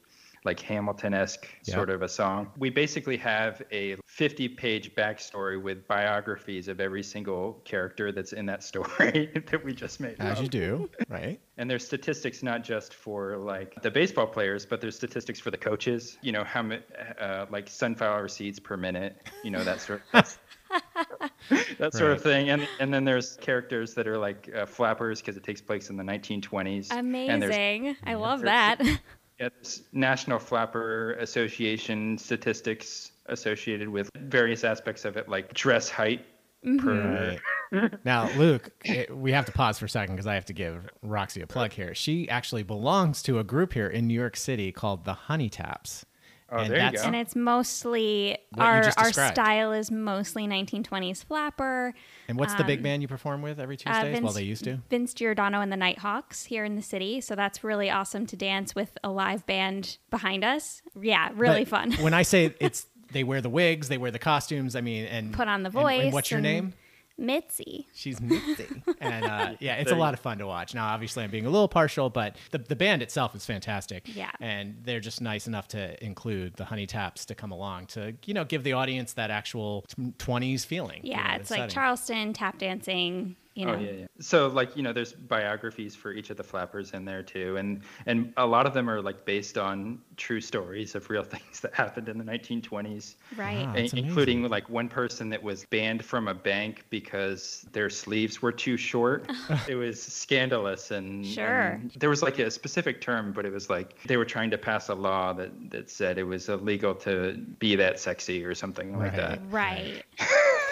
like Hamilton-esque Yeah. sort of a song. We basically have a 50-page backstory with biographies of every single character that's in that story that we just made. as up. you do, right? And there's statistics not just for like the baseball players, but there's statistics for the coaches. You know how many, uh, like sunflower seeds per minute. You know that sort of that sort of thing. And and then there's characters that are like uh, flappers because it takes place in the 1920s. And there's, Amazing. I love there's- that. yeah, there's National Flapper Association statistics associated with various aspects of it, like dress height mm-hmm. per. Right. now, Luke, it, we have to pause for a second because I have to give Roxy a plug here. She actually belongs to a group here in New York City called the Honey Taps. Oh, there you go. and it's mostly our our style is mostly 1920s flapper. And what's the big band you perform with every Um, Uh, Tuesdays? well, they used to. Vince Giordano and the Nighthawks here in the city. So that's really awesome to dance with a live band behind us. Yeah, really But fun. when I say it's, they wear the wigs, they wear the costumes. I mean, and Put on the and- and voice what's your and- name? Mitzi. She's Mitzi. and uh, yeah, it's a lot of fun to watch. Now, obviously, I'm being a little partial, but the, the band itself is fantastic. Yeah. And they're just nice enough to include the Honey Taps to come along to, you know, give the audience that actual 20s feeling. you Yeah, know, it's like setting. Charleston tap dancing. You oh, know, Oh yeah, yeah. So like you know, there's biographies for each of the flappers in there too, and and a lot of them are like based on true stories of real things that happened in the 1920s, right? Wow. in- ah, That's amazing. including like one person that was banned from a bank because their sleeves were too short. it was scandalous, and Sure. and there was like a specific term, but it was like they were trying to pass a law that that said it was illegal to be that sexy or something like that. Right.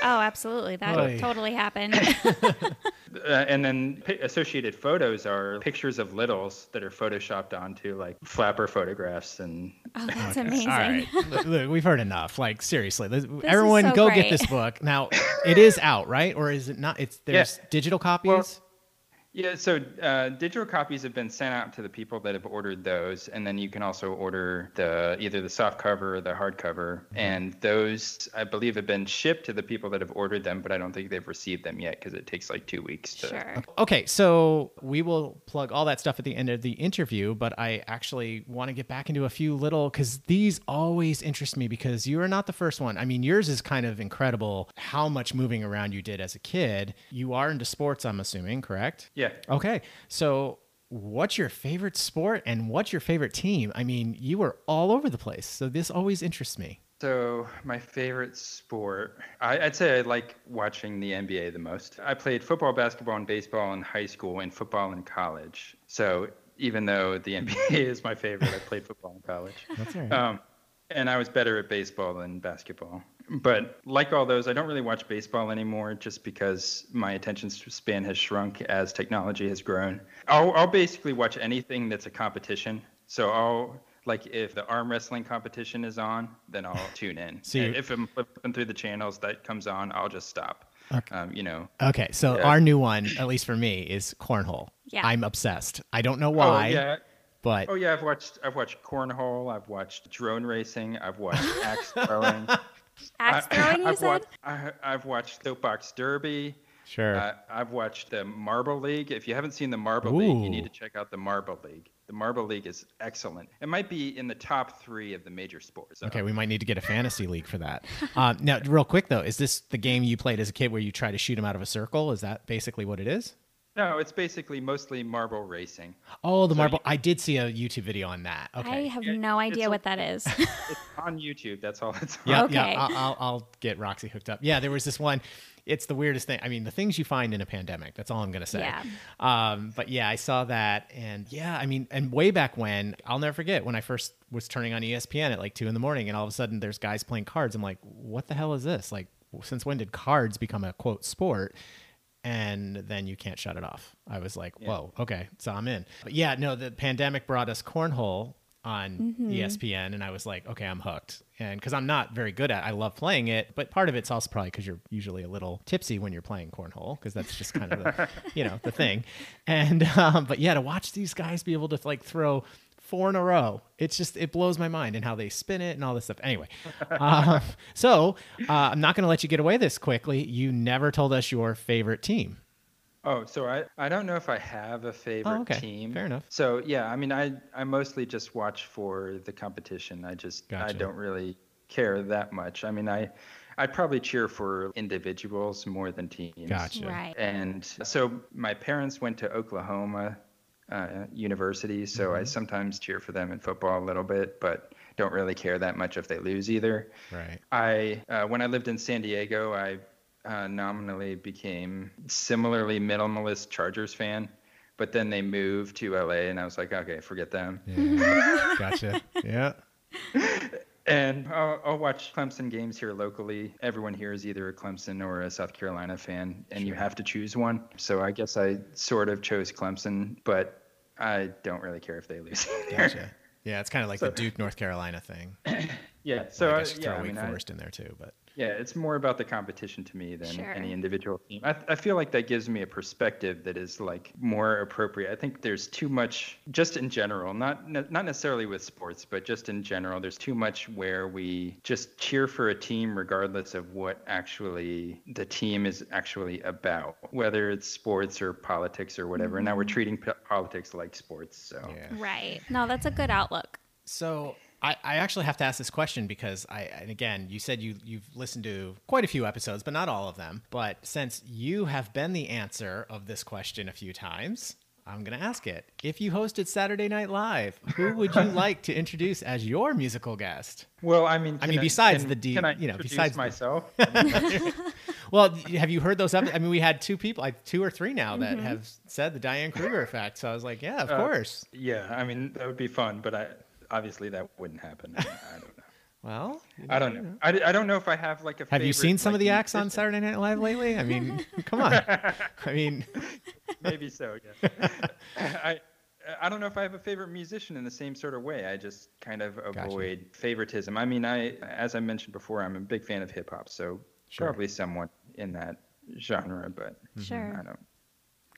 Oh, absolutely. That Oy. totally happened. Uh, and then pi associated photos are pictures of littles that are photoshopped onto like flapper photographs and oh, that's amazing. All right. Look, look, we've heard enough. Like, seriously. this- everyone so go get this book. Now, it is out, right? Or is it not? It's There's digital copies? Well, yeah so uh, digital copies have been sent out to the people that have ordered those and then you can also order the either the soft cover or the hardcover and those i believe have been shipped to the people that have ordered them but i don't think they've received them yet because it takes like two weeks to Sure. Okay, so we will plug all that stuff at the end of the interview, but I actually want to get back into a few little because these always interest me because you are not the first one. I mean, yours is kind of incredible how much moving around you did as a kid. You are into sports, I'm assuming, correct? yeah Okay, so what's your favorite sport and what's your favorite team? I mean, you were all over the place, so this always interests me. So my favorite sport, I, I'd say I like watching the NBA the most. I played football, basketball, and baseball in high school, and football in college. So even though the NBA is my favorite, I played football in college. That's right. Um, and I was better at baseball than basketball. But like all those, I don't really watch baseball anymore just because my attention span has shrunk as technology has grown. I'll, I'll basically watch anything that's a competition. So I'll like if the arm wrestling competition is on, then I'll tune in. So you- if I'm flipping through the channels that comes on, I'll just stop. Um, you know. Okay, so Yeah. our new one, at least for me, is cornhole. Yeah. I'm obsessed. I don't know why, Oh yeah. but Oh yeah, I've watched I've watched cornhole, I've watched drone racing, I've watched axe throwing. Axe I- throwing, you I've said? Watched, I, I've watched Soapbox Derby. sure. Uh, I've watched the Marble League. If you haven't seen the Marble League, you need to check out the Marble League. The Marble League is excellent. It might be in the top three of the major sports. Okay, we might need to get a fantasy league for that. Um, now, real quick though, is this the game you played as a kid where you try to shoot him out of a circle? Is that basically what it is? No, it's basically mostly marble racing. Oh, the So marble. I did see a YouTube video on that. Okay. I have Yeah, no idea a- what that is. It's on YouTube. That's all it's on. Yeah, Okay. yeah. I'll, I'll, I'll get Roxy hooked up. Yeah, there was this one. It's the weirdest thing. I mean, the things you find in a pandemic. That's all I'm gonna say. Yeah. Um, but yeah, I saw that, and yeah, I mean, and way back when, I'll never forget when I first was turning on ESPN at like two in the morning, and all of a sudden there's guys playing cards. I'm like, what the hell is this? Like, since when did cards become a quote sport? And then you can't shut it off. I was like, whoa, okay, so I'm in. But yeah, no, the pandemic brought us cornhole on E ESPN, and I was like, okay, I'm hooked. And because I'm not very good at, it, I love playing it, but part of it's also probably because you're usually a little tipsy when you're playing cornhole, because that's just kind of the, you know, the thing. And um, but yeah, to watch these guys be able to like throw four in a row. It's just it blows my mind and how they spin it and all this stuff. Anyway, uh, so uh, I'm not going to let you get away this quickly. You never told us your favorite team. Oh, so I, I don't know if I have a favorite Oh, okay. team. Fair enough. So yeah, I mean I I mostly just watch for the competition. I just I don't really care that much. I mean I I'd probably cheer for individuals more than teams. Gotcha. right. And so my parents went to Oklahoma uh, University, so Mm-hmm. I sometimes cheer for them in football a little bit, but don't really care that much if they lose either. Right. I uh, when I lived in San Diego, I uh, nominally became similarly minimalist Chargers fan, but then they moved to LA, and I was like, okay, forget them. Yeah. gotcha. Yeah. And I'll, I'll watch Clemson games here locally. Everyone here is either a Clemson or a South Carolina fan, and you have to choose one. So I guess I sort of chose Clemson, but I don't really care if they lose. Gotcha. Yeah, it's kind of like So- the Duke North Carolina thing. yeah. So I I guess yeah, throw I Wake mean, I- Forest in there too, but Yeah, it's more about the competition to me than Sure. any individual team. I, I feel like that gives me a perspective that is like more appropriate. I think there's too much, just in general, not ne- not necessarily with sports, but just in general, there's too much where we just cheer for a team regardless of what actually the team is actually about, whether it's sports or politics or whatever. And now we're mm-hmm. treating p- politics like sports. So yeah. Right. No, that's a good outlook. So I, I actually have to ask this question because I and again you said you you've listened to quite a few episodes, but not all of them. But since you have been the answer of this question a few times, I'm gonna ask it. If you hosted Saturday Night Live, who would you like to introduce as your musical guest? Well, I mean, I mean, besides can- the D- can I you know, besides the- myself. Well, have you heard those? Episodes? I mean, we had two people, like two or three now, that have said the Diane Kruger effect. So I was like, yeah, of Uh, course. Yeah, I mean that would be fun, but I obviously that wouldn't happen. I don't know. Well, I don't know. I, I don't know if I have like a. have you seen some like, of the acts on. Saturday Night Live lately? I mean, come on. I mean, Maybe so. Yeah. I I don't know if I have a favorite musician in the same sort of way. I just kind of Gotcha. avoid favoritism. I mean, I as I mentioned before, I'm a big fan of hip hop, so Sure. probably somewhat in that genre, but mm-hmm. Sure. I don't.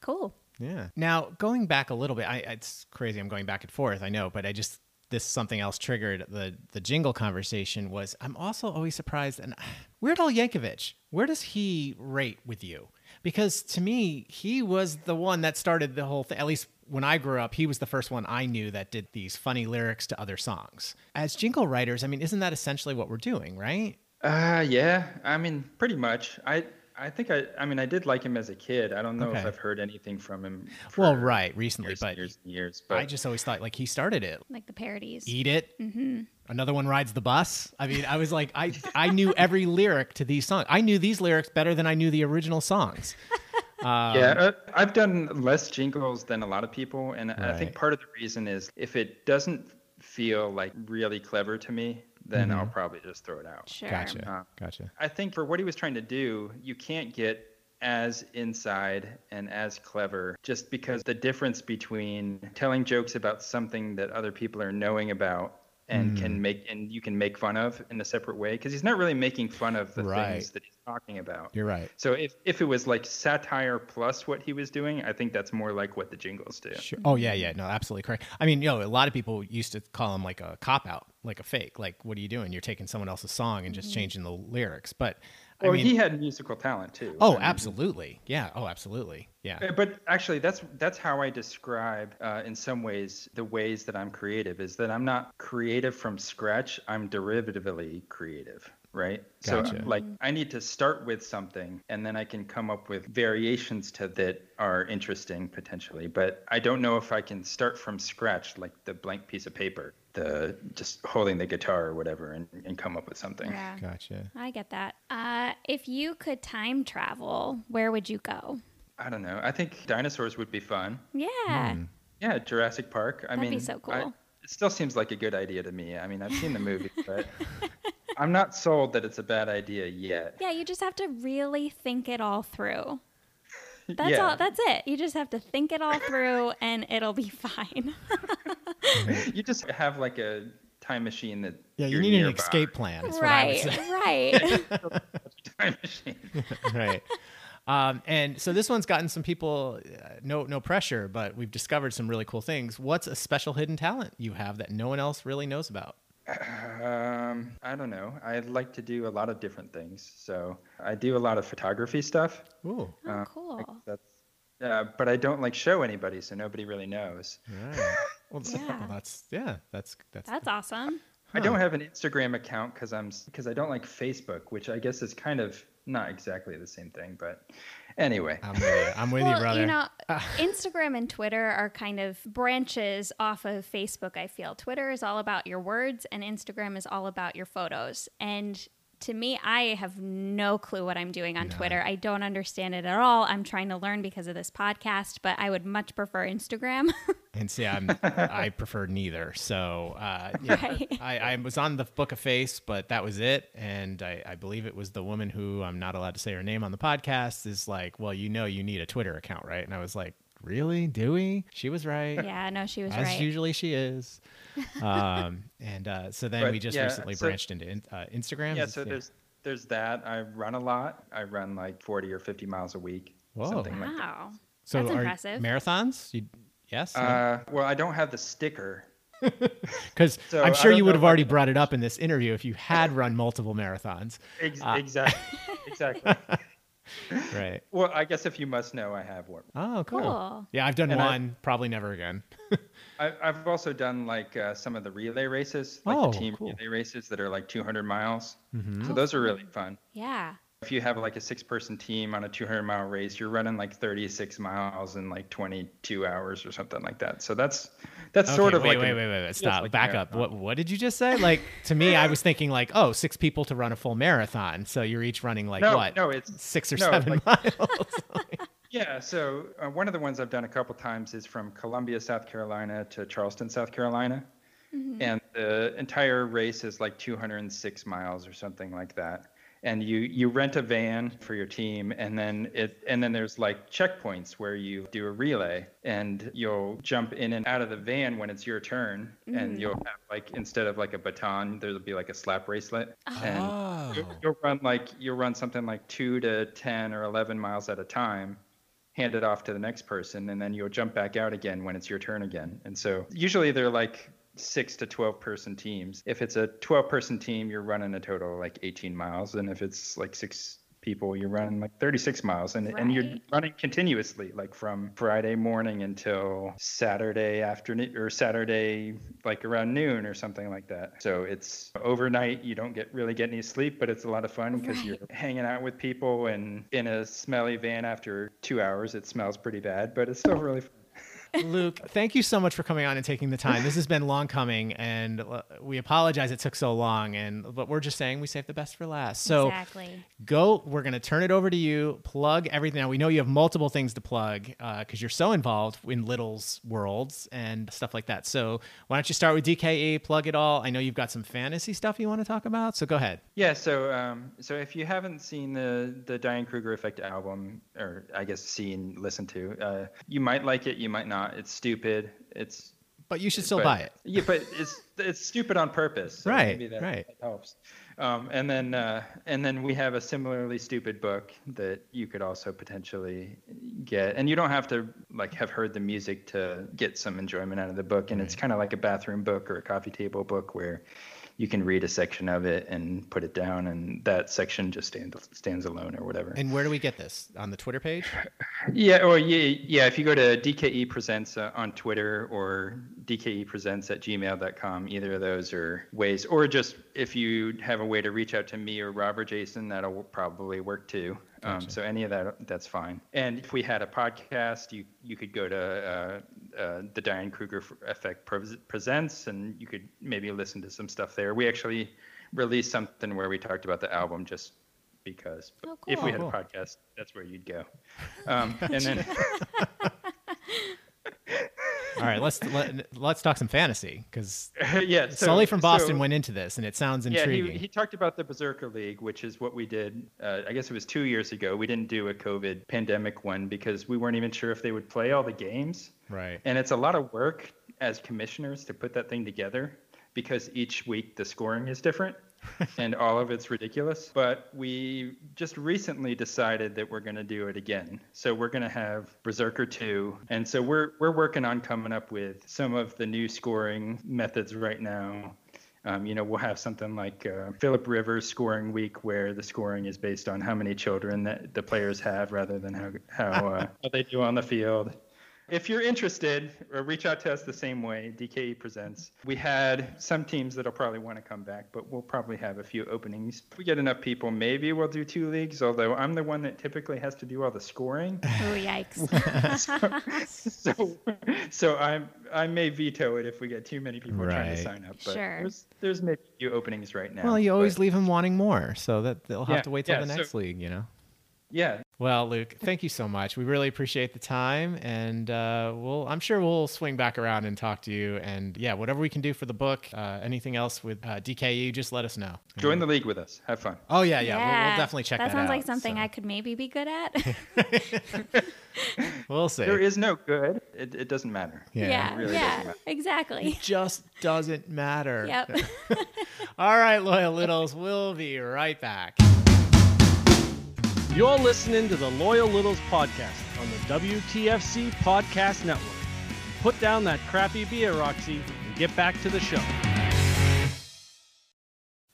Cool. Yeah. Now going back a little bit, I, it's crazy. I'm going back and forth. I know, but I just this something else triggered the the jingle conversation. Was I'm also always surprised. And Weird Al Yankovic, where does he rate with you? Because to me, he was the one that started the whole thing. At least when I grew up, he was the first one I knew that did these funny lyrics to other songs. As jingle writers, I mean, isn't that essentially what we're doing, right? Uh, yeah. I mean, pretty much. I I think I I mean I did like him as a kid. I don't know if I've heard anything from him. Well, right, recently, years, but years and years. But I just always thought like he started it. Like the parodies. eat it. Another one rides the bus. I mean, I was like, I I knew every lyric to these songs. I knew these lyrics better than I knew the original songs. Um, yeah, uh, I've done less jingles than a lot of people, and I think part of the reason is if it doesn't feel like really clever to me, then I'll probably just throw it out. Sure. Mm-hmm. Gotcha. Uh, Gotcha. I think for what he was trying to do, you can't get as inside and as clever just because the difference between telling jokes about something that other people are knowing about and Mm. can make and you can make fun of in a separate way because he's not really making fun of the Right. things that he's talking about. You're right. So if, if it was like satire plus what he was doing, I think that's more like what the jingles do. Sure. Oh yeah, yeah. No, absolutely correct. I mean, you know, a lot of people used to call him like a cop out, like a fake. Like, what are you doing? You're taking someone else's song and just changing the lyrics. But I Well, mean, he had musical talent too. oh, I mean, absolutely. Yeah. Oh, absolutely. Yeah. But actually, that's that's how I describe, uh, in some ways, the ways that I'm creative. Is that I'm not creative from scratch. I'm derivatively creative. Right? So like I need to start with something and then I can come up with variations to that are interesting potentially. But I don't know if I can start from scratch like the blank piece of paper, the just holding the guitar or whatever and, and come up with something. Yeah. Gotcha. I get that. Uh, if you could time travel, where would you go? I don't know. I think dinosaurs would be fun. Yeah. Yeah, Jurassic Park. I That'd be mean, so I- it still seems like a good idea to me. I mean, I've seen the movie, but I'm not sold that it's a bad idea yet. Yeah, you just have to really think it all through. That's yeah. all that's it. You just have to think it all through and it'll be fine. you just have like a time machine that Yeah, you you're need an escape plan. Is what I would right. say. Right. time machine. right. Um, and so this one's gotten some people, uh, no no pressure, but we've discovered some really cool things. What's a special hidden talent you have that no one else really knows about? Um, I don't know. I like to do a lot of different things. So I do a lot of photography stuff. Ooh, Oh, Uh, cool. That's uh, but I don't like show anybody, so nobody really knows. all right. Well, Yeah. well, that's yeah, that's that's That's awesome. I don't have an Instagram account because I'm because I don't like Facebook, which I guess is kind of not exactly the same thing. But anyway, I'm with you. I'm with well, you, brother. know, Instagram and Twitter are kind of branches off of Facebook, I feel. Twitter is all about your words and Instagram is all about your photos. And to me, I have no clue what I'm doing on Twitter. I don't understand it at all. I'm trying to learn because of this podcast, but I would much prefer Instagram. and see, I'm I prefer neither. So uh, yeah, Right. I, I was on the Book of Face, but that was it. And I, I believe it was the woman who I'm not allowed to say her name on the podcast is like, well, you know, you need a Twitter account, right? And I was like, really? Do we? She was right. yeah, no, she was as right. usually she is. Um, and uh, so then But, we just yeah, recently so- branched into in, uh, Instagram. yeah. So there's there's that. I run a lot. I run like 40 or 50 miles a week. Whoa. Something like that. wow. so that's are impressive. marathons. You, yes, Uh, well, I don't have the sticker. because so I'm I sure don't you would know have if I already brought it up in this interview if you had run multiple marathons. Ex- Ah. exactly. exactly. Right. Well, I guess if you must know, I have one. Oh, cool. Cool. Yeah, I've done And I- one. probably never again. I, I've also done like uh, some of the relay races, like Oh, the team cool. relay races that are like 200 miles. Mhm. So those are really fun. Yeah. If you have like a six-person team on a 200-mile race, you're running like 36 miles in like 22 hours or something like that. So that's that's Okay, sort of wait, like wait, an- wait, wait, wait. Stop. like a Back up. What what did you just say? Like to me, I was thinking like, oh, six people to run a full marathon. So you're each running like No, what? no, it's six or no, seven like- miles. Yeah, so uh, one of the ones I've done a couple times is from Columbia, South Carolina to Charleston, South Carolina. And the entire race is like 206 miles or something like that. And you you rent a van for your team and then it and then there's like checkpoints where you do a relay and you'll jump in and out of the van when it's your turn and mm. you'll have like instead of like a baton there'll be like a slap bracelet and Oh. you'll, you'll run like you'll run something like 2 to 10 or 11 miles at a time hand it off to the next person and then you'll jump back out again when it's your turn again and so usually they're like 6 to 12 person teams. If it's a 12 person team you're running a total of like 18 miles. And if it's like 6 people you're running like 36 miles. And, and you're running continuously like from friday morning until saturday afternoon or saturday like around noon or something like that. So it's overnight you don't get really get any sleep but it's a lot of fun because you're hanging out with people. And in a smelly van after two hours it smells pretty bad but it's still really fun Luke, thank you so much for coming on and taking the time. This has been long coming, and uh, we apologize it took so long. And but we're just saying we saved the best for last. So exactly. go. We're gonna turn it over to you. Plug everything. Now we know you have multiple things to plug because you're so involved in Little's worlds and stuff like that. So why don't you start with DKE? Plug it all. I know you've got some fantasy stuff you want to talk about. So go ahead. Yeah, so um, so if you haven't seen the the Diane Kruger Effect album, or I guess seen, listened to, uh, you might like it, you might not. It's stupid. It's But you should still but- buy it. Yeah, but it's it's stupid on purpose. so Right, maybe that, right. that helps. Um, and then uh, and then we have a similarly stupid book that you could also potentially get, and you don't have to like have heard the music to get some enjoyment out of the book. And it's kind of like a bathroom book or a coffee table book where you can read a section of it and put it down, and that section just stands stands alone or whatever. And where do we get this? On the Twitter page? Yeah, or yeah, yeah. If you go to DKE Presents uh, on Twitter or DKE Presents at gmail.com, either of those are ways. Or just if you have a way to reach out to me or Rob or Jason, that'll probably work too. Um, so any of that, that's fine. And if we had a podcast, you you could go to uh, uh, the Diane Kruger Effect Presents, and you could maybe listen to some stuff there. We actually released something where we talked about the album just because. But Oh, If we cool. had a podcast, that's where you'd go. Um, and then. All right, let's let, let's talk some fantasy because yeah, so, Sully from Boston so- went into this, and it sounds Yeah, intriguing. he, he talked about the Berserker League, which is what we did. Uh, I guess it was two years ago. We didn't do a COVID pandemic one because we weren't even sure if they would play all the games. right. And it's a lot of work as commissioners to put that thing together because each week the scoring is different and all of it's ridiculous. But we just recently decided that we're going to do it again. So we're going to have Berserker 2. And so we're we're working on coming up with some of the new scoring methods right now. Um, you know, we'll have something like uh, Philip Rivers scoring week, where the scoring is based on how many children that the players have, rather than how how, uh, how they do on the field. If you're interested, uh, reach out to us the same way. DKE presents. We had some teams that'll probably want to come back, but we'll probably have a few openings. If we get enough people, maybe we'll do two leagues. Although I'm the one that typically has to do all the scoring, Oh, yikes. so so I I may veto it if we get too many people trying to sign up. But Sure. there's there's maybe a few openings right now. Well, you always but- leave them wanting more, so that they'll have Yeah, to wait till yeah, the so- next league. You know. Yeah, Well, Luke, thank you so much. We really appreciate the time, and uh, we'll I'm sure we'll swing back around and talk to you. And yeah, whatever we can do for the book, uh, anything else with uh, DKU, just let us know. join the league with us. Have fun. Oh yeah, yeah, We'll, we'll definitely check that, out. That sounds like something so I could maybe be good at. We'll see. There is no good. It, it doesn't matter. Yeah. yeah, really doesn't yeah, matter. exactly. just doesn't matter. Yep. All right, loyal littles, we'll be right back. You're listening to the Loyal Littles podcast on the WTFC Podcast Network. Put down that crappy beer, Roxy, and get back to the show.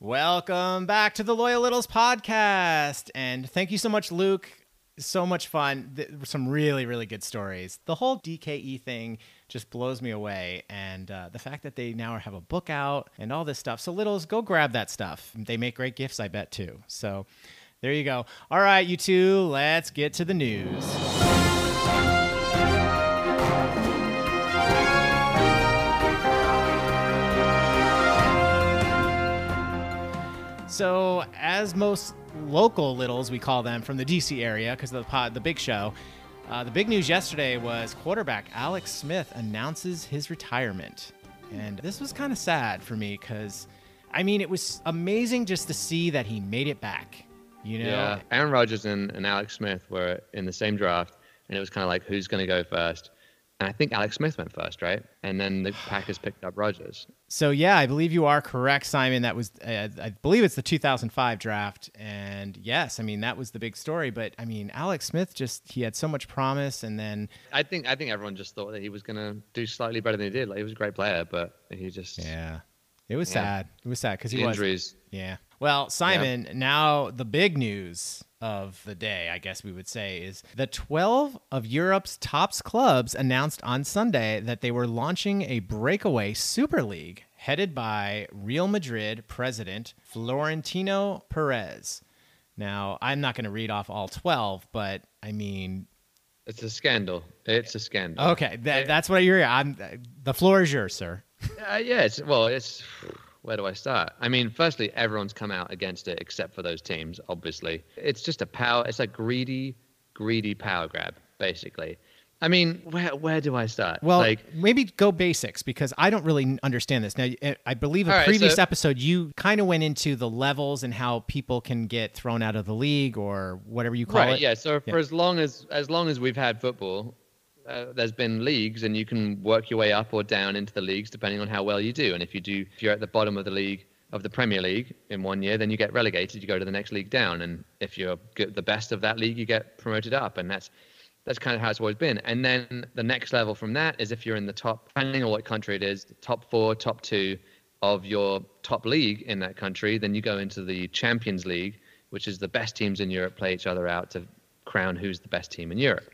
Welcome back to the Loyal Littles podcast. And thank you so much, Luke. So much fun. Some really, really good stories. The whole DKE thing just blows me away. And uh, the fact that they now have a book out and all this stuff. So, Littles, go grab that stuff. They make great gifts, I bet, too. So, there you go. All right, you two, let's get to the news. So, as most local littles, we call them from the DC area because of the pod, the big show. Uh, the big news yesterday was quarterback Alex Smith announces his retirement, and this was kind of sad for me because, I mean, it was amazing just to see that he made it back. You know, Yeah, Aaron Rodgers and, and Alex Smith were in the same draft, and it was kind of like who's going to go first. And I think Alex Smith went first, right? And then the Packers picked up Rodgers. So yeah, I believe you are correct, Simon. That was, uh, I believe it's the 2005 draft, and yes, I mean that was the big story. But I mean, Alex Smith just he had so much promise, and then I think I think everyone just thought that he was going to do slightly better than he did. Like he was a great player, but he just yeah, it was Yeah. sad. It was sad because he the was injuries. Yeah. Well, Simon, now the big news of the day, I guess we would say, is the 12 of Europe's tops clubs announced on Sunday that they were launching a breakaway Super League headed by Real Madrid president Florentino Perez. Now, I'm not going to read off all 12, but I mean, It's a scandal. It's a scandal. okay, that, that's what you're. I'm. The floor is yours, sir. Uh, yeah, it's well, it's where do I start? I mean, firstly, everyone's come out against it except for those teams. Obviously, it's just a power. It's a greedy, greedy power grab, basically. I mean, where where do I start? Well, like maybe go basics because I don't really understand this. Now, I- eh, I believe a right, previous so- episode you kind of went into the levels and how people can get thrown out of the league or whatever you call right, it. yeah. So Yeah. for as long as as long as we've had football, uh, there's been leagues, and you can work your way up or down into the leagues depending on how well you do. And if you do, if you're at the bottom of the league of the Premier League in one year, then you get relegated. You go to the next league down, and if you're the best of that league, you get promoted up, and that's that's kind of how it's always been. And then the next level from that is if you're in the top, depending on what country it is, top four, top two, of your top league in that country, then you go into the Champions League, which is the best teams in Europe play each other out to crown who's the best team in Europe.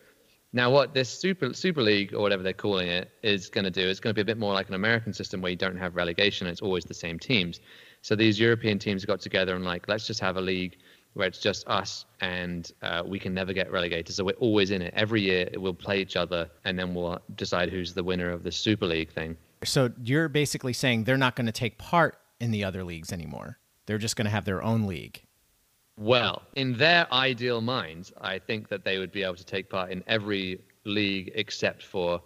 Now, what this Super Super League or whatever they're calling it is going to do is going to be a bit more like an American system where you don't have relegation; it's always the same teams. So these European teams got together and like, let's just have a league where it's just us and uh, we can never get relegated. So we're always in it. Every year we'll play each other and then we'll decide who's the winner of the Super League thing. So you're basically saying they're not going to take part in the other leagues anymore. They're just going to have their own league. Well, in their ideal minds, I think that they would be able to take part in every league except for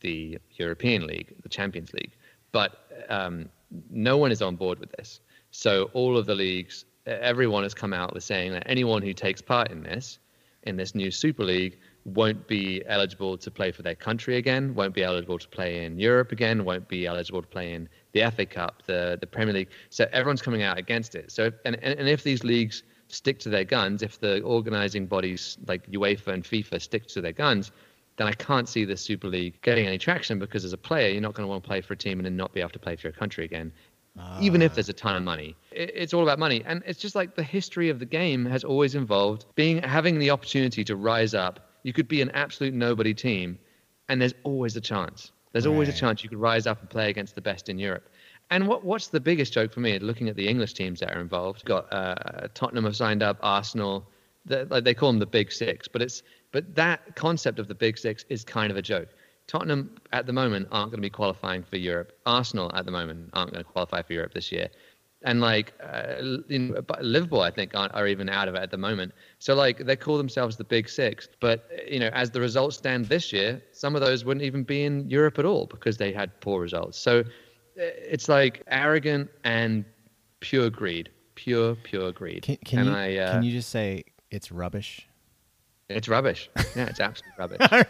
the European League, the Champions League. But um, no one is on board with this. So all of the leagues, everyone has come out with saying that anyone who takes part in this, in this new Super League, won't be eligible to play for their country again, won't be eligible to play in Europe again, won't be eligible to play in the FA Cup, the the Premier League. So everyone's coming out against it. So and and if these leagues stick to their guns, if the organizing bodies like UEFA and FIFA stick to their guns, then I can't see the Super League getting any traction because as a player, you're not going to want to play for a team and then not be able to play for your country again. Ah. Even if there's a ton of money, It- it's all about money, and it's just like the history of the game has always involved being having the opportunity to rise up. You could be an absolute nobody team, and there's always a chance. There's always a chance you could rise up and play against the best in Europe. And what what's the biggest joke for me? Looking at the English teams that are involved, got uh, Tottenham have signed up, Arsenal. The, like they call them the Big Six, but it's but that concept of the Big Six is kind of a joke. Tottenham at the moment aren't going to be qualifying for Europe. Arsenal at the moment aren't going to qualify for Europe this year. And like uh, Liverpool, I think aren't, are even out of it at the moment. So like they call themselves the Big Six, but you know as the results stand this year, some of those wouldn't even be in Europe at all because they had poor results. So it's like arrogant and pure greed, pure pure greed. Can, can and you I, uh, can you just say it's rubbish? It's rubbish. Yeah, it's absolute rubbish.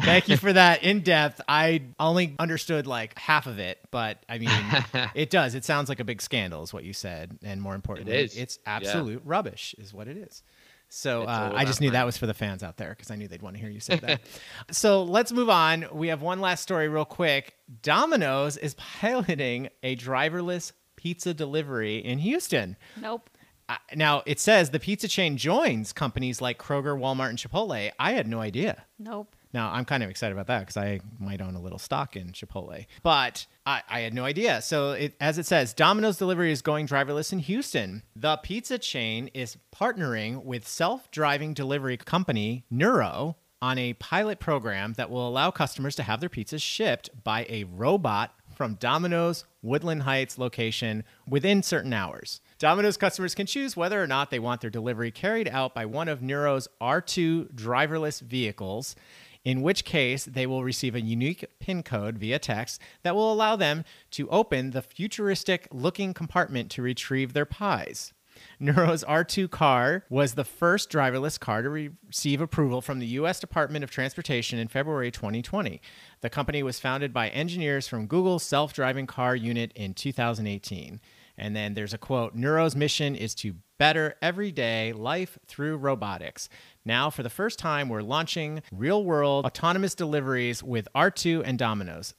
Thank you for that in depth. I only understood like half of it, but I mean, it does. It sounds like a big scandal, is what you said, and more importantly, is. it's Yeah. absolute rubbish, is what it is. So uh, I just knew that was for the fans out there because I knew they'd want to hear you say that. so let's move on. We have one last story, real quick. Domino's is piloting a driverless pizza delivery in Houston. Nope. Uh, now it says the pizza chain joins companies like Kroger, Walmart, and Chipotle. I had no idea. Nope. Now I'm kind of excited about that because I might own a little stock in Chipotle, but I, I had no idea. So it, as it says, Domino's delivery is going driverless in Houston. The pizza chain is partnering with self-driving delivery company Nuro on a pilot program that will allow customers to have their pizzas shipped by a robot from Domino's Woodland Heights location within certain hours. Domino's customers can choose whether or not they want their delivery carried out by one of Nuro's R2 driverless vehicles, in which case they will receive a unique PIN code via text that will allow them to open the futuristic looking compartment to retrieve their pies. Nuro's R2 car was the first driverless car to re- receive approval from the U.S. Department of Transportation in February 2020. The company was founded by engineers from Google's self driving car unit in 2018. And then there's a quote Nuro's mission is to better everyday life through robotics. Now, for the first time, we're launching real world autonomous deliveries with R2 and Domino's.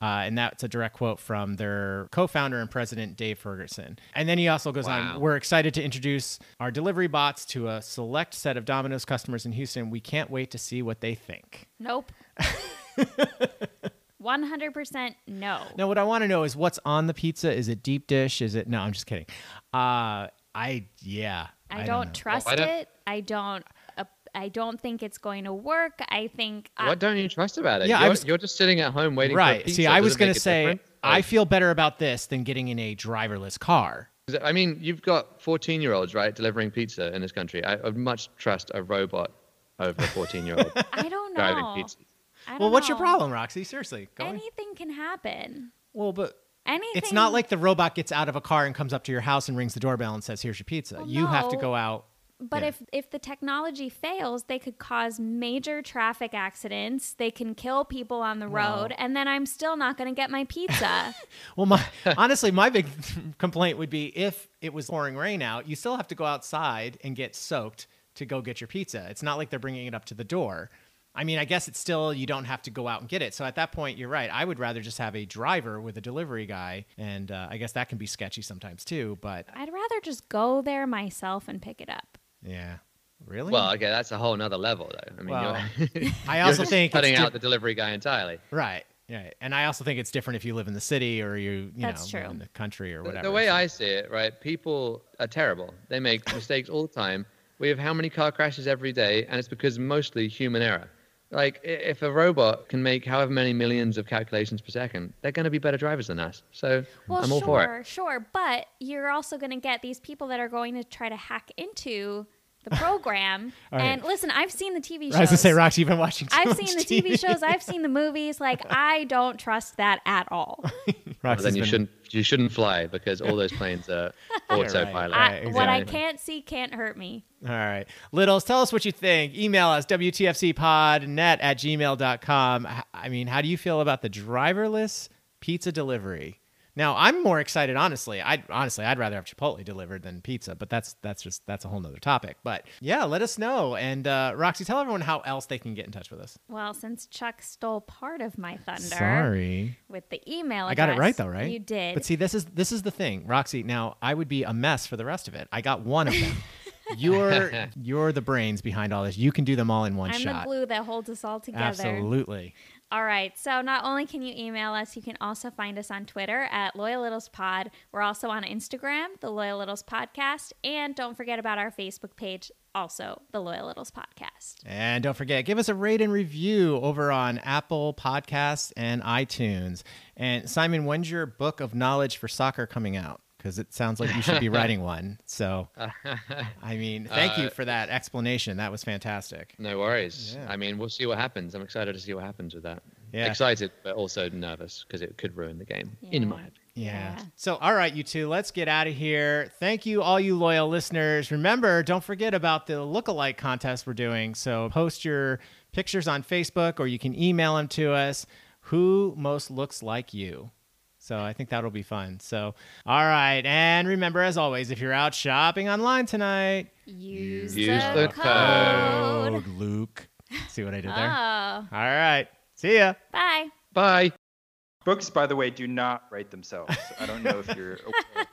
Uh, and that's a direct quote from their co founder and president, Dave Ferguson. And then he also goes Wow. on We're excited to introduce our delivery bots to a select set of Domino's customers in Houston. We can't wait to see what they think. Nope. 100% no. Now, what I want to know is what's on the pizza. Is it deep dish? Is it? No, I'm just kidding. Uh, I, yeah. I, don't don't, know. trust I don't- it. I don't. I don't think it's going to work. I think. I- what don't you trust about it? Yeah, I you're, was- you're just sitting at home waiting for a Right. pizza. See, I Does was going to say, difference? I oh. feel better about this than getting in a driverless car. I mean, you've got 14 year olds, right, delivering pizza in this country. I would much trust a robot over a 14 year old I don't know. driving pizza. I don't Well, what's your problem, Roxy? Seriously. Go on. Anything can happen. Well, but Anything. it's not like the robot gets out of a car and comes up to your house and rings the doorbell and says, "Here's your pizza." Well, you have to go out. But Yeah. if if the technology fails, they could cause major traffic accidents. They can kill people on the road, and then I'm still not going to get my pizza. Well, my honestly, my big complaint would be if it was pouring rain out, you still have to go outside and get soaked to go get your pizza. It's not like they're bringing it up to the door. I mean, I guess it's still you don't have to go out and get it. So at that point, you're right. I would rather just have a driver with a delivery guy, and uh, I guess that can be sketchy sometimes too. But I'd rather just go there myself and pick it up. Yeah, really. Well, okay, that's a whole nother level, though. I mean, Well, you're, I you're also just think it's cutting di- out the delivery guy entirely. right, right, and I also think it's different if you live in the city or you, you That's know, true. in the country or whatever. The way So- I see it, right? People are terrible. They make mistakes all the time. We have how many car crashes every day, and it's because mostly human error. Like if a robot can make however many millions of calculations per second, they're going to be better drivers than us. So Well, I'm all sure, for it. Sure, sure, but you're also going to get these people that are going to try to hack into the program. All right. and listen, I've seen the TV shows. I was gonna say, Roxy, you've been watching. Too I've much seen the TV shows. I've seen the movies. Like I don't trust that at all. Well, then you been- shouldn't you shouldn't fly because all those planes are autopilot. right. I, What I can't see can't hurt me. All right. Littles, tell us what you think. Email us, WTFCpodnet at gmail.com. I mean, how do you feel about the driverless pizza delivery? Now, I'm more excited, honestly. I honestly, I'd rather have Chipotle delivered than pizza, but that's that's just that's a whole nother topic. But yeah, let us know. And uh, Roxy, tell everyone how else they can get in touch with us. Well, since Chuck stole part of my thunder Sorry. with the email, I got it right though, right? You did. But see, this is this is the thing, Roxy. Now I would be a mess for the rest of it. I got one of them. you're you're the brains behind all this. You can do them all in one I'm shot. the glue that holds us all together. Absolutely. All right. So not only can you email us, you can also find us on Twitter at Loyal Littles Pod. We're also on Instagram, the Loyal Littles Podcast, and don't forget about our Facebook page, also the Loyal Littles Podcast. And don't forget, give us a rate and review over on Apple Podcasts and iTunes. And Simon, when's your book of knowledge for soccer coming out? Because it sounds like you should be writing one. So, I mean, thank you Uh, for that explanation. That was fantastic. No worries. Yeah. I mean, we'll see what happens. I'm excited to see what happens with that. Yeah. Excited, but also nervous because it could ruin the game, in my opinion. Yeah. Yeah. So, all right, you two, let's get out of here. Thank you, all you loyal listeners. Remember, don't forget about the lookalike contest we're doing. So, post your pictures on Facebook or you can email them to us. Who most looks like you? So, I think that'll be fun. So, all right. And remember, as always, if you're out shopping online tonight, Use, Use the, the code. code Luke. See what I did there? Oh, All right. See ya. bye. Bye. Books, by the way, do not write themselves. I don't know if you're